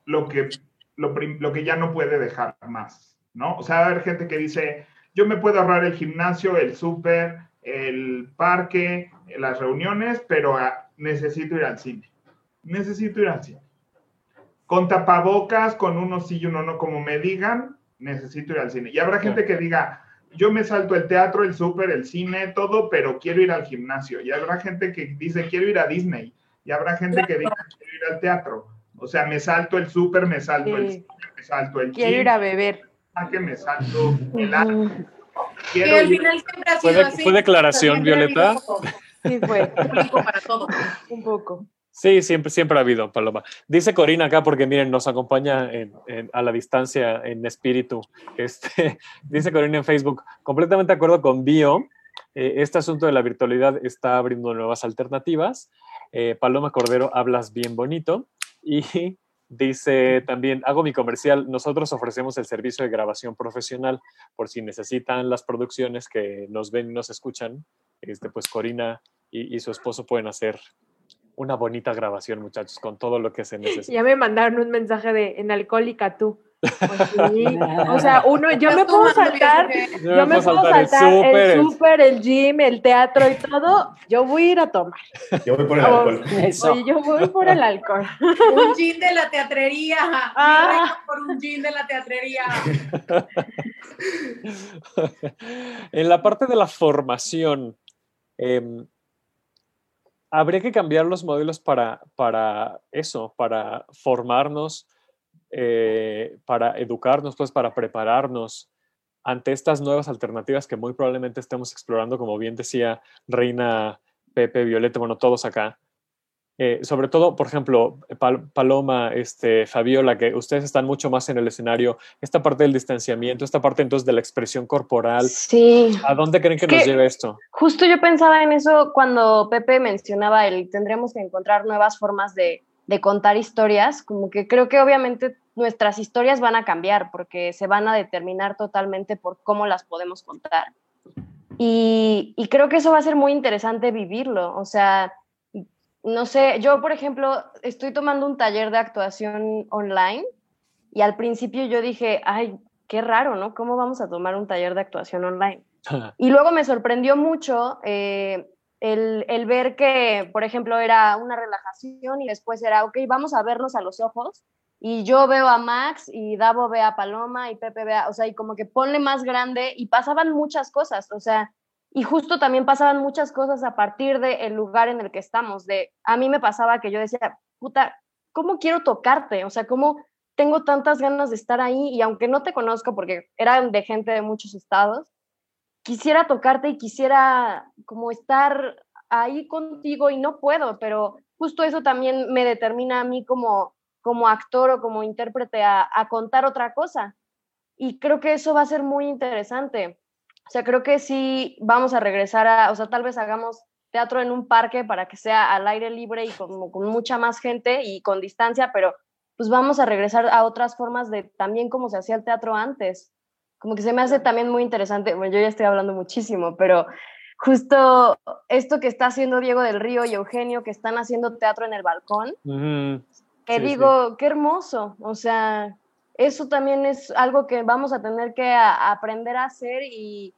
lo que, lo, lo que ya no puede dejar más, ¿no? O sea, va a haber gente que dice, yo me puedo ahorrar el gimnasio, el súper, el parque, las reuniones, pero ah, necesito ir al cine. Necesito ir al cine. Con tapabocas, con uno sí y uno no, como me digan, necesito ir al cine. Y habrá gente que diga, yo me salto el teatro, el súper, el cine, todo, pero quiero ir al gimnasio. Y habrá gente que dice, quiero ir a Disney. Y habrá gente que diga, quiero ir al teatro. O sea, me salto el súper, me salto el cine, me salto el Quiero gym, ir a beber. Que me salto el. Que al ir- final siempre ha ¿Fue, sido de- así. fue declaración, Violeta? Sí, fue. público para todo. Un poco. Sí, siempre, siempre ha habido, Paloma. Dice Corina acá, porque miren, nos acompaña en- en- a la distancia en espíritu. Este, dice Corina en Facebook, completamente de acuerdo con Bio. eh, este asunto de la virtualidad está abriendo nuevas alternativas. Eh, Paloma Cordero, hablas bien bonito. Y dice también, hago mi comercial, nosotros ofrecemos el servicio de grabación profesional por si necesitan las producciones que nos ven y nos escuchan. Este, pues Corina y, y su esposo pueden hacer una bonita grabación, muchachos, con todo lo que se necesita. Ya me mandaron un mensaje de en alcohólica tú. Pues sí. O sea, uno, yo me puedo saltar, yo me puedo saltar el súper, el gym, el teatro y todo. Yo voy a ir a tomar. Yo voy por el Oh, alcohol. Oye, yo voy por el alcohol. Un gin de la teatrería. Ah. Por un gin de la teatrería. en la parte de la formación, em, habría que cambiar los modelos para, para eso, para formarnos, eh, para educarnos, pues para prepararnos ante estas nuevas alternativas que muy probablemente estemos explorando, como bien decía Reina, Pepe, Violeta, bueno, todos acá. Eh, sobre todo, por ejemplo, Pal- Paloma, este, Fabiola, que ustedes están mucho más en el escenario, esta parte del distanciamiento, esta parte entonces de la expresión corporal. Sí. ¿A dónde creen que Es nos que- lleva esto? Justo yo pensaba en eso cuando Pepe mencionaba el tendremos que encontrar nuevas formas de, de contar historias, como que creo que obviamente nuestras historias van a cambiar porque se van a determinar totalmente por cómo las podemos contar. Y, y creo que eso va a ser muy interesante vivirlo, o sea, no sé, yo por ejemplo estoy tomando un taller de actuación online y al principio yo dije, ay, qué raro, ¿no? ¿Cómo vamos a tomar un taller de actuación online? Y luego me sorprendió mucho eh, el, el ver que, por ejemplo, era una relajación y después era, ok, vamos a vernos a los ojos. Y yo veo a Max y Davo ve a Paloma y Pepe ve a, o sea, y como que ponle más grande y pasaban muchas cosas, o sea, y justo también pasaban muchas cosas a partir del lugar en el que estamos. De, a mí me pasaba que yo decía, puta, ¿cómo quiero tocarte? O sea, ¿cómo tengo tantas ganas de estar ahí? Y aunque no te conozco, porque eran de gente de muchos estados, quisiera tocarte y quisiera como estar ahí contigo y no puedo, pero justo eso también me determina a mí como, como actor o como intérprete a, a contar otra cosa. Y creo que eso va a ser muy interesante. O sea, creo que sí vamos a regresar a, o sea, tal vez hagamos teatro en un parque para que sea al aire libre y con, con mucha más gente y con distancia, pero pues vamos a regresar a otras formas de también como se hacía el teatro antes. Como que se me hace también muy interesante, bueno, yo ya estoy hablando muchísimo, pero justo esto que está haciendo Diego del Río y Eugenio, que están haciendo teatro en el balcón, Ujú. que Sí, sí. digo, qué hermoso, o sea, eso también es algo que vamos a tener que a- aprender a hacer y,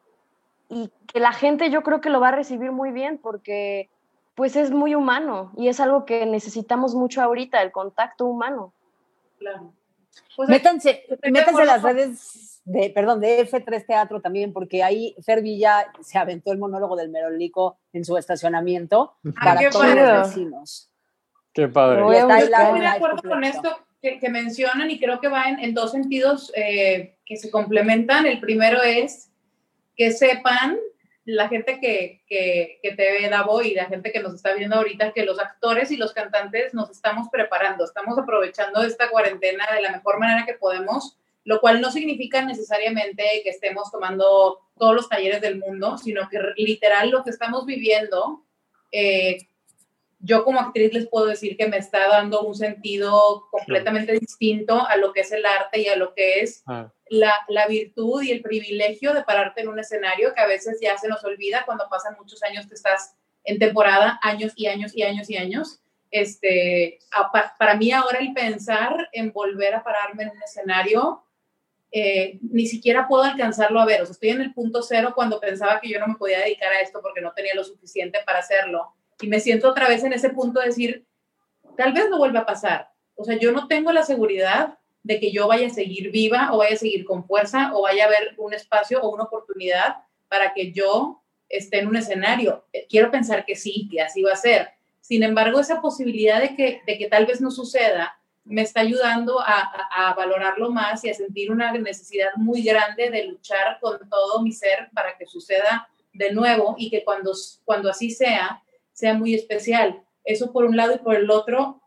y que la gente yo creo que lo va a recibir muy bien porque pues es muy humano y es algo que necesitamos mucho ahorita, el contacto humano. Claro. métanse, de métanse a las redes de, perdón, de F3 Teatro también, porque ahí Fer Villa se aventó el monólogo del Merolico en su estacionamiento para qué todos padre. los vecinos. Qué padre. Y está ahí la- Estoy de acuerdo con esto que, que mencionan y creo que va en, en dos sentidos eh, que se complementan. El primero es que sepan la gente que, que, que te ve, Davo, y la gente que nos está viendo ahorita, que los actores y los cantantes nos estamos preparando, estamos aprovechando esta cuarentena de la mejor manera que podemos lo cual no significa necesariamente que estemos tomando todos los talleres del mundo, sino que literal lo que estamos viviendo, eh, yo como actriz les puedo decir que me está dando un sentido completamente distinto a lo que es el arte y a lo que es Ah, la, la virtud y el privilegio de pararte en un escenario que a veces ya se nos olvida cuando pasan muchos años que estás en temporada, años y años y años y años. Este, a- pa- para mí ahora el pensar en volver a pararme en un escenario, eh, ni siquiera puedo alcanzarlo a ver. O sea, estoy en el punto cero cuando pensaba que yo no me podía dedicar a esto porque no tenía lo suficiente para hacerlo. Y me siento otra vez en ese punto de decir, tal vez no vuelva a pasar. O sea, yo no tengo la seguridad de que yo vaya a seguir viva o vaya a seguir con fuerza o vaya a haber un espacio o una oportunidad para que yo esté en un escenario. Eh, Quiero pensar que sí, que así va a ser. Sin embargo, esa posibilidad de que, de que tal vez no suceda me está ayudando a, valorarlo más y a sentir una necesidad muy grande de luchar con todo mi ser para que suceda de nuevo y que cuando, cuando así sea, sea muy especial. Eso por un lado y por el otro,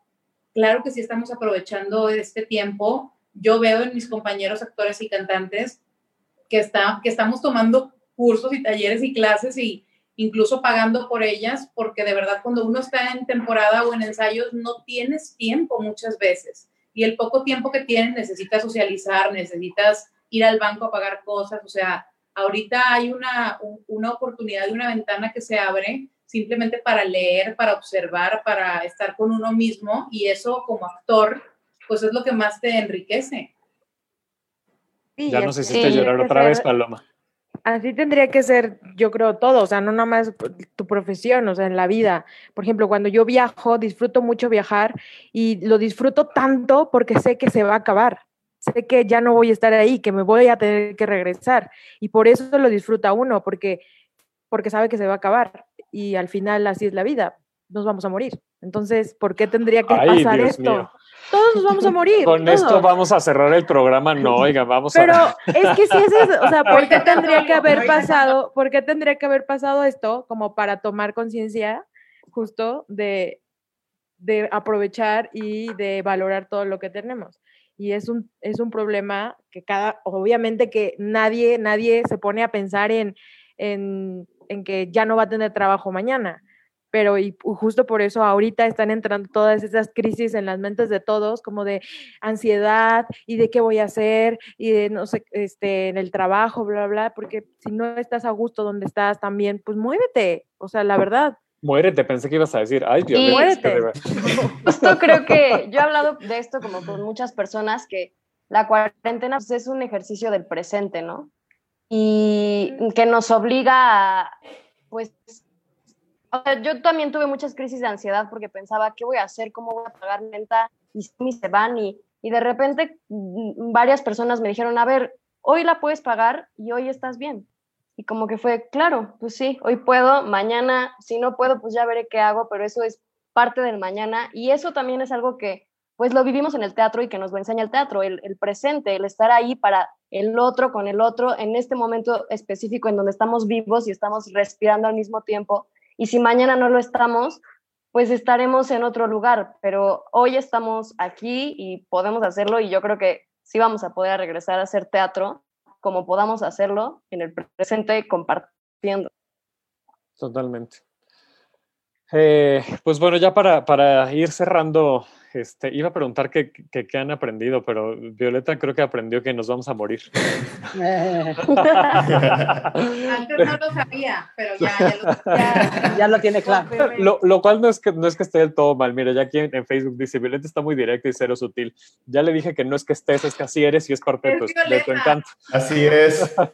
claro que sí estamos aprovechando este tiempo. Yo veo en mis compañeros actores y cantantes que, está, que estamos tomando cursos y talleres y clases y incluso pagando por ellas, porque de verdad cuando uno está en temporada o en ensayos no tienes tiempo muchas veces. Y el poco tiempo que tienes necesitas socializar, necesitas ir al banco a pagar cosas. O sea, ahorita hay una, un- una oportunidad y una ventana que se abre simplemente para leer, para observar, para estar con uno mismo y eso como actor, pues es lo que más te enriquece. ya nos hiciste tendría llorar otra vez, Paloma. Así tendría que ser, yo creo, todo, o sea, no nada más tu profesión, o sea, en la vida. Por ejemplo, cuando yo viajo, disfruto mucho viajar y lo disfruto tanto porque sé que se va a acabar. Sé que ya no voy a estar ahí, que me voy a tener que regresar. Y por eso lo disfruta uno, porque, porque sabe que se va a acabar. Y al final así es la vida, nos vamos a morir. Entonces, ¿por qué tendría que Ay, pasar Dios esto? mío. Todos nos vamos a morir. Con esto vamos a cerrar el programa. No, oiga, vamos Pero a. es que sí es eso, o sea, ¿por qué tendría que haber pasado, por qué tendría que haber pasado esto como para tomar conciencia justo de, de aprovechar y de valorar todo lo que tenemos? Y es un, es un problema que cada, obviamente que nadie, nadie se pone a pensar en, en, en que ya no va a tener trabajo mañana. Pero y justo por eso ahorita están entrando todas esas crisis en las mentes de todos, como de ansiedad y de qué voy a hacer y de no sé, este, en el trabajo, bla, bla, porque si no estás a gusto donde estás también, pues muévete, o sea, la verdad. Muérete, pensé que ibas a decir. Ay, Dios mío. Muérete. Justo creo que yo he hablado de esto como con muchas personas que la cuarentena pues, es un ejercicio del presente, ¿no? Y que nos obliga a, pues, o sea, yo también tuve muchas crisis de ansiedad porque pensaba, ¿qué voy a hacer? ¿Cómo voy a pagar renta? Y se van y, y de repente mm, varias personas me dijeron, a ver, hoy la puedes pagar y hoy estás bien. Y como que fue, claro, pues sí, hoy puedo, mañana, si no puedo, pues ya veré qué hago, pero eso es parte del mañana y eso también es algo que pues lo vivimos en el teatro y que nos lo enseña el teatro, el, el presente, el estar ahí para el otro con el otro en este momento específico en donde estamos vivos y estamos respirando al mismo tiempo. Y si mañana no lo estamos, pues estaremos en otro lugar, pero hoy estamos aquí y podemos hacerlo y yo creo que sí vamos a poder regresar a hacer teatro como podamos hacerlo en el presente compartiendo. Totalmente. Eh, pues bueno, ya para, para ir cerrando, este, iba a preguntar qué, qué- qué han aprendido, pero Violeta creo que aprendió que nos vamos a morir. Antes no lo sabía, pero ya, ya lo, ya- ya lo tiene claro. Lo, lo cual no es, que, no es que esté del todo mal. Mira, ya aquí en, en Facebook dice, Violeta está muy directa y cero sutil. Ya le dije que no es que estés, es que así eres y es parte de Es tu, de tu encanto. Así es.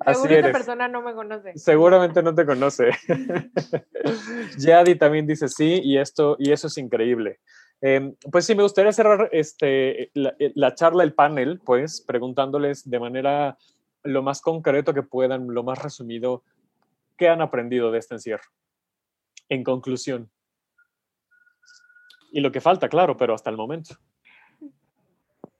Así Seguro esta eres. persona no me conoce. Seguramente no te conoce. Yadi también dice sí, y esto, y eso es increíble. Eh, pues sí, me gustaría cerrar este, la, la charla, el panel, pues, preguntándoles de manera lo más concreto que puedan, lo más resumido, ¿qué han aprendido de este encierro? En conclusión. Y lo que falta, claro, pero hasta el momento.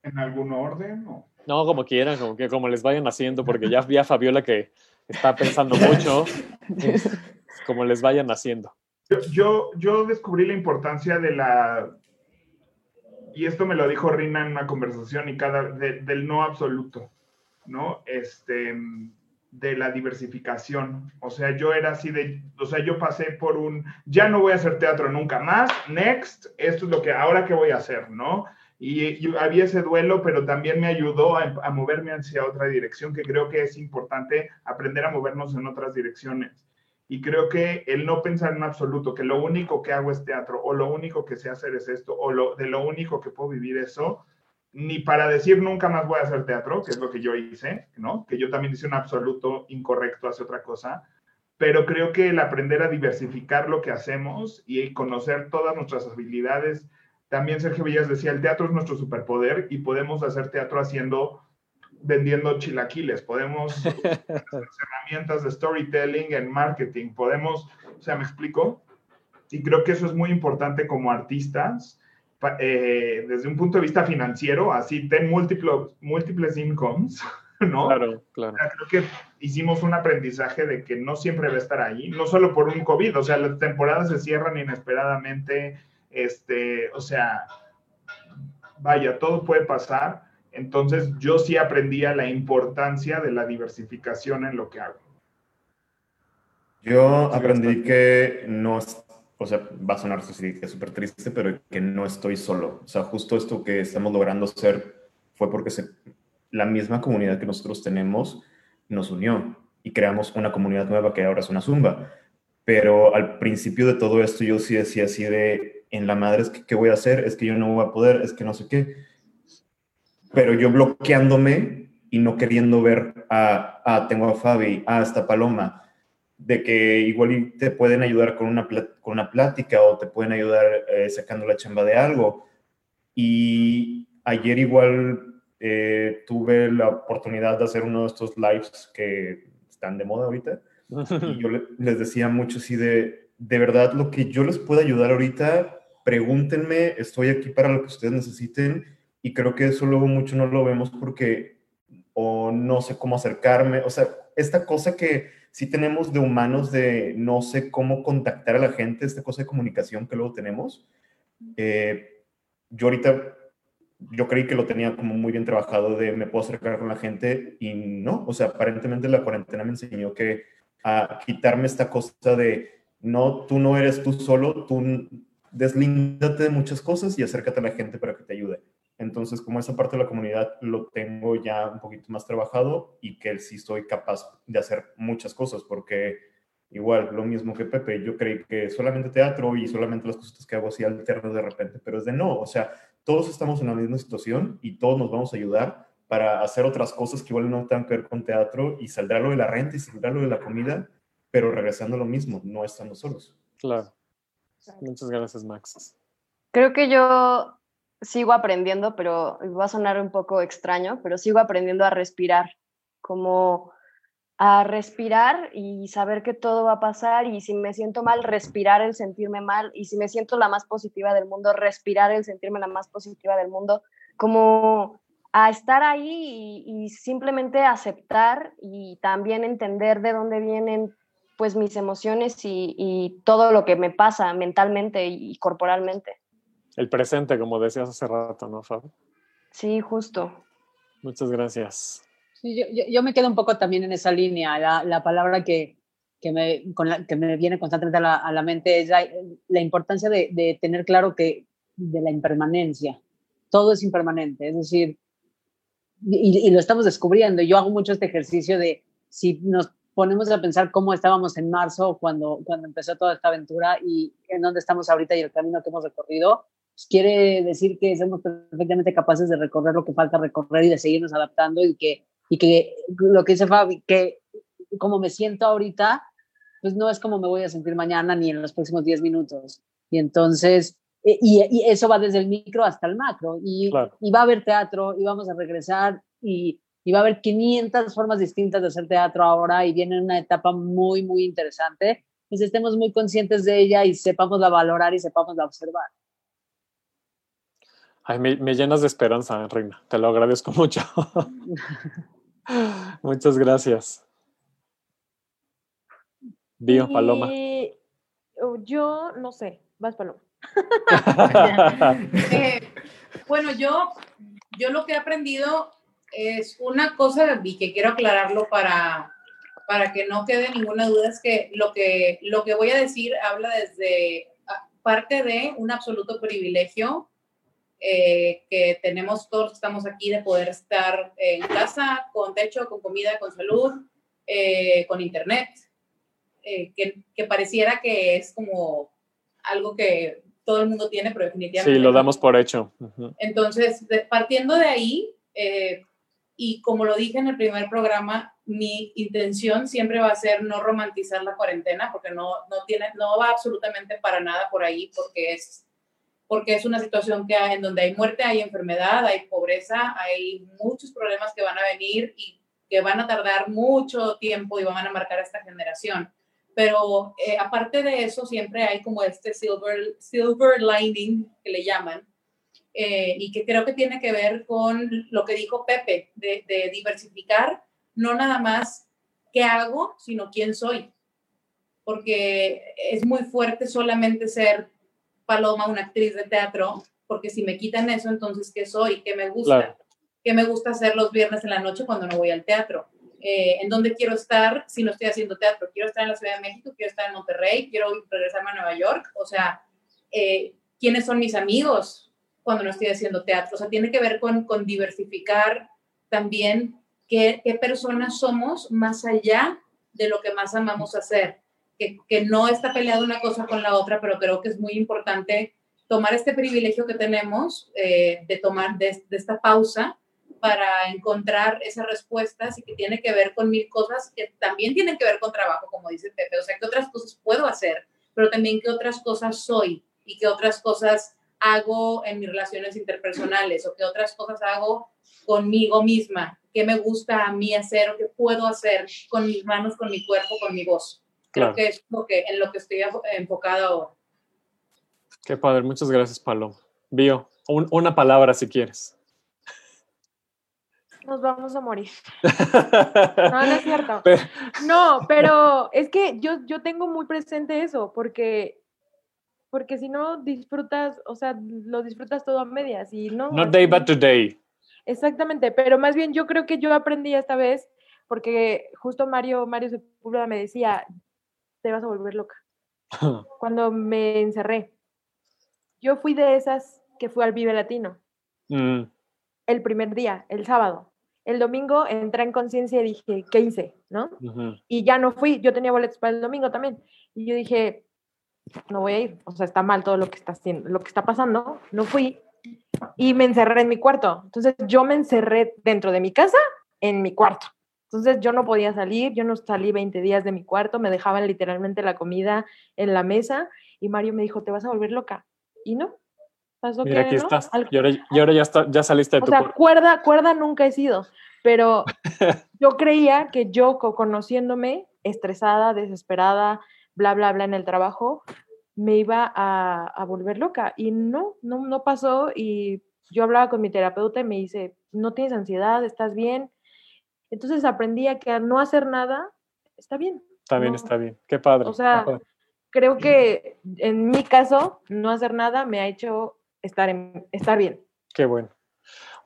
¿En algún orden? o? No, como quieran, como, que, como les vayan haciendo, porque ya vi a Fabiola que está pensando mucho, como les vayan haciendo. Yo, yo, yo descubrí la importancia de la y esto me lo dijo Rina en una conversación y cada, del no absoluto, ¿no? Este, de la diversificación. O sea, yo era así de, o sea, yo pasé por un, ya no voy a hacer teatro nunca más, next, esto es lo que, ahora que voy a hacer, ¿no? Y, había ese duelo, pero también me ayudó a, a, moverme hacia otra dirección, que creo que es importante aprender a movernos en otras direcciones. Y creo que el no pensar en absoluto, que lo único que hago es teatro, o lo único que sé hacer es esto, o lo, de lo único que puedo vivir eso, ni para decir nunca más voy a hacer teatro, que es lo que yo hice, ¿no? Que yo también hice un absoluto incorrecto hace otra cosa, pero creo que el aprender a diversificar lo que hacemos y conocer todas nuestras habilidades, también Sergio Villas decía, el teatro es nuestro superpoder y podemos hacer teatro haciendo, vendiendo chilaquiles, podemos usar herramientas de storytelling en marketing, podemos, o sea, ¿me explico? Y creo que eso es muy importante como artistas, eh, desde un punto de vista financiero, así ten múltiples, múltiples incomes, ¿no? Claro, claro. creo que hicimos un aprendizaje de que no siempre va a estar ahí, no solo por un COVID, o sea, las temporadas se cierran inesperadamente, este, o sea, vaya, todo puede pasar. Entonces, yo sí aprendía la importancia de la diversificación en lo que hago. Yo aprendí que no, o sea, va a sonar súper triste, pero que no estoy solo. O sea, justo esto que estamos logrando hacer fue porque se, la misma comunidad que nosotros tenemos nos unió y creamos una comunidad nueva que ahora es una zumba. Pero al principio de todo esto yo sí decía así de, en la madre es que, ¿qué voy a hacer? Es que yo no voy a poder, es que no sé qué. Pero yo bloqueándome y no queriendo ver a, ah, tengo a Fabi, ah, esta Paloma, de que igual te pueden ayudar con una, con una plática o te pueden ayudar eh, sacando la chamba de algo. Y ayer igual eh, tuve la oportunidad de hacer uno de estos lives que están de moda ahorita. Y yo les decía mucho así de, de verdad, lo que yo les pueda ayudar ahorita, pregúntenme, estoy aquí para lo que ustedes necesiten. Y creo que eso luego mucho no lo vemos porque o no sé cómo acercarme. O sea, esta cosa que sí tenemos de humanos de no sé cómo contactar a la gente, esta cosa de comunicación que luego tenemos. Eh, yo ahorita, yo creí que lo tenía como muy bien trabajado de me puedo acercar con la gente y no, o sea, aparentemente la cuarentena me enseñó que a quitarme esta cosa de no, tú no eres tú solo, tú deslíndate de muchas cosas y acércate a la gente para que te ayude. Entonces, como esa parte de la comunidad lo tengo ya un poquito más trabajado y que sí estoy capaz de hacer muchas cosas, porque igual, lo mismo que Pepe, yo creí que solamente teatro y solamente las cosas que hago así alterno de repente, pero es de no, o sea, todos estamos en la misma situación y todos nos vamos a ayudar para hacer otras cosas que igual no tengan que ver con teatro y saldrá lo de la renta y saldrá lo de la comida, pero regresando a lo mismo, no estando solos. Claro. Muchas gracias, Max. Creo que yo sigo aprendiendo, pero va a sonar un poco extraño, pero sigo aprendiendo a respirar, como a respirar y saber que todo va a pasar y si me siento mal, respirar el sentirme mal y si me siento la más positiva del mundo, respirar el sentirme la más positiva del mundo, como a estar ahí y, simplemente aceptar y también entender de dónde vienen pues mis emociones y, y todo lo que me pasa mentalmente y corporalmente el presente, como decías hace rato, ¿no, Fab? Sí, justo. Muchas gracias. Sí, yo, me quedo un poco también en esa línea. La, palabra que, que, me, que me viene constantemente a la, mente es la, importancia de, tener claro que de la impermanencia. Todo es impermanente, es decir, y, y, lo estamos descubriendo. Yo hago mucho este ejercicio de si nos ponemos a pensar cómo estábamos en marzo cuando, cuando empezó toda esta aventura y en dónde estamos ahorita y el camino que hemos recorrido, quiere decir que somos perfectamente capaces de recorrer lo que falta recorrer y de seguirnos adaptando y que, y que lo que dice Fabi, que como me siento ahorita, pues no es como me voy a sentir mañana ni en los próximos 10 minutos. Y entonces, e, y, eso va desde el micro hasta el macro. Y, y, va a haber teatro y vamos a regresar y, y va a haber 500 formas distintas de hacer teatro ahora y viene una etapa muy, muy interesante. Pues estemos muy conscientes de ella y sepamos la valorar y sepamos la observar. Ay, me, llenas de esperanza, Reina. Te lo agradezco mucho. Muchas gracias. Dio, Paloma. Oh, yo no sé, vas Paloma. Eh, Bueno, yo, yo lo que he aprendido es una cosa y que quiero aclararlo para, para que no quede ninguna duda, es que lo que, lo que voy a decir habla desde ah, parte de un absoluto privilegio eh, que tenemos todos estamos aquí de poder estar en casa, con techo, con comida, con salud, eh, con internet, eh, que, que, pareciera que es como algo que todo el mundo tiene, pero definitivamente. Sí, lo damos por hecho. Entonces, partiendo de ahí, y como lo dije en el primer programa, mi intención siempre va a ser no romantizar la cuarentena, porque no, no, tiene, no va absolutamente para nada por ahí, porque es porque es una situación que en donde hay muerte, hay enfermedad, hay pobreza, hay muchos problemas que van a venir y que van a tardar mucho tiempo y van a marcar a esta generación. Pero eh, aparte de eso, siempre hay como este silver, silver lining que le llaman, eh, y que creo que tiene que ver con lo que dijo Pepe, de, de diversificar, no nada más qué hago, sino quién soy. Porque es muy fuerte solamente ser Paloma, una actriz de teatro, porque si me quitan eso, entonces, ¿qué soy? ¿Qué me gusta? ¿Qué me gusta hacer los viernes en la noche cuando no voy al teatro? Eh, ¿En dónde quiero estar si no estoy haciendo teatro? ¿Quiero estar en la Ciudad de México? ¿Quiero estar en Monterrey? ¿Quiero regresarme a Nueva York? O sea, eh, ¿quiénes son mis amigos cuando no estoy haciendo teatro? O sea, tiene que ver con, con diversificar también qué, qué personas somos más allá de lo que más amamos hacer que, no está peleada una cosa con la otra, pero creo que es muy importante tomar este privilegio que tenemos eh, de tomar de, esta pausa para encontrar esas respuestas y que tiene que ver con mil cosas que también tienen que ver con trabajo, como dice Pepe. O sea, qué otras cosas puedo hacer, pero también qué otras cosas soy y qué otras cosas hago en mis relaciones interpersonales o qué otras cosas hago conmigo misma, qué me gusta a mí hacer o qué puedo hacer con mis manos, con mi cuerpo, con mi voz. Creo que es lo que, en lo que estoy enfocada ahora. Qué padre, muchas gracias, Palo. Bio, una palabra si quieres. Nos vamos a morir. No, no es cierto. No, pero es que yo, yo tengo muy presente eso, porque, porque si no disfrutas, o sea, lo disfrutas todo a medias y no. Not day but today. Exactamente, pero más bien yo creo que yo aprendí esta vez, porque justo Mario, Mario Sepúlveda me decía, te vas a volver loca. Cuando me encerré. Yo fui de esas que fui al Vive Latino. Mm. El primer día, el sábado. El domingo entré en conciencia y dije, ¿qué hice? ¿No? Y ya no fui. Yo tenía boletos para el domingo también. Y yo dije, no voy a ir. O sea, está mal todo lo que está haciendo, lo que está pasando. No fui. Y me encerré en mi cuarto. Entonces yo me encerré dentro de mi casa, en mi cuarto. Entonces yo no podía salir, yo no salí 20 días de mi cuarto, me dejaban literalmente la comida en la mesa y Mario me dijo, te vas a volver loca. Y no, pasó Mira, aquí estás. Y ahora, ya, está, ya saliste de o tu sea, cuerda, cuerda nunca he sido, pero yo creía que yo conociéndome, estresada, desesperada, bla, bla, bla en el trabajo, me iba a, a volver loca. Y no, no, no pasó y yo hablaba con mi terapeuta y me dice, no tienes ansiedad, estás bien, entonces aprendí a que a no hacer nada está bien. También está bien. Qué padre. O sea, creo que en mi caso, no hacer nada me ha hecho estar, en, estar bien. Qué bueno.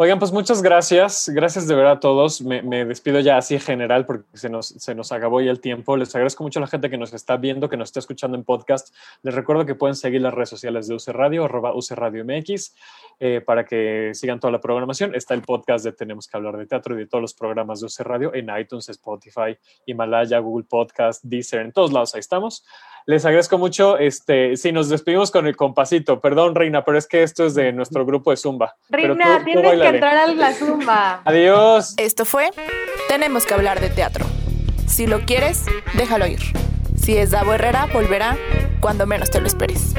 Oigan, pues muchas gracias. Gracias de verdad a todos. Me, despido ya así en general porque se nos, se nos acabó ya el tiempo. Les agradezco mucho a la gente que nos está viendo, que nos está escuchando en podcast. Les recuerdo que pueden seguir las redes sociales de UC Radio, arroba UC Radio MX, eh, para que sigan toda la programación. Está el podcast de Tenemos que hablar de teatro y de todos los programas de UC Radio en iTunes, Spotify, Himalaya, Google Podcast, Deezer, en todos lados ahí estamos. Les agradezco mucho. Este, sí, nos despedimos con el compasito. Perdón, Reina, pero es que esto es de nuestro grupo de Zumba. Reina, tienes que entrar a la Zumba. Adiós. Esto fue Tenemos que hablar de teatro. Si lo quieres, déjalo ir. Si es Davo Herrera, volverá cuando menos te lo esperes.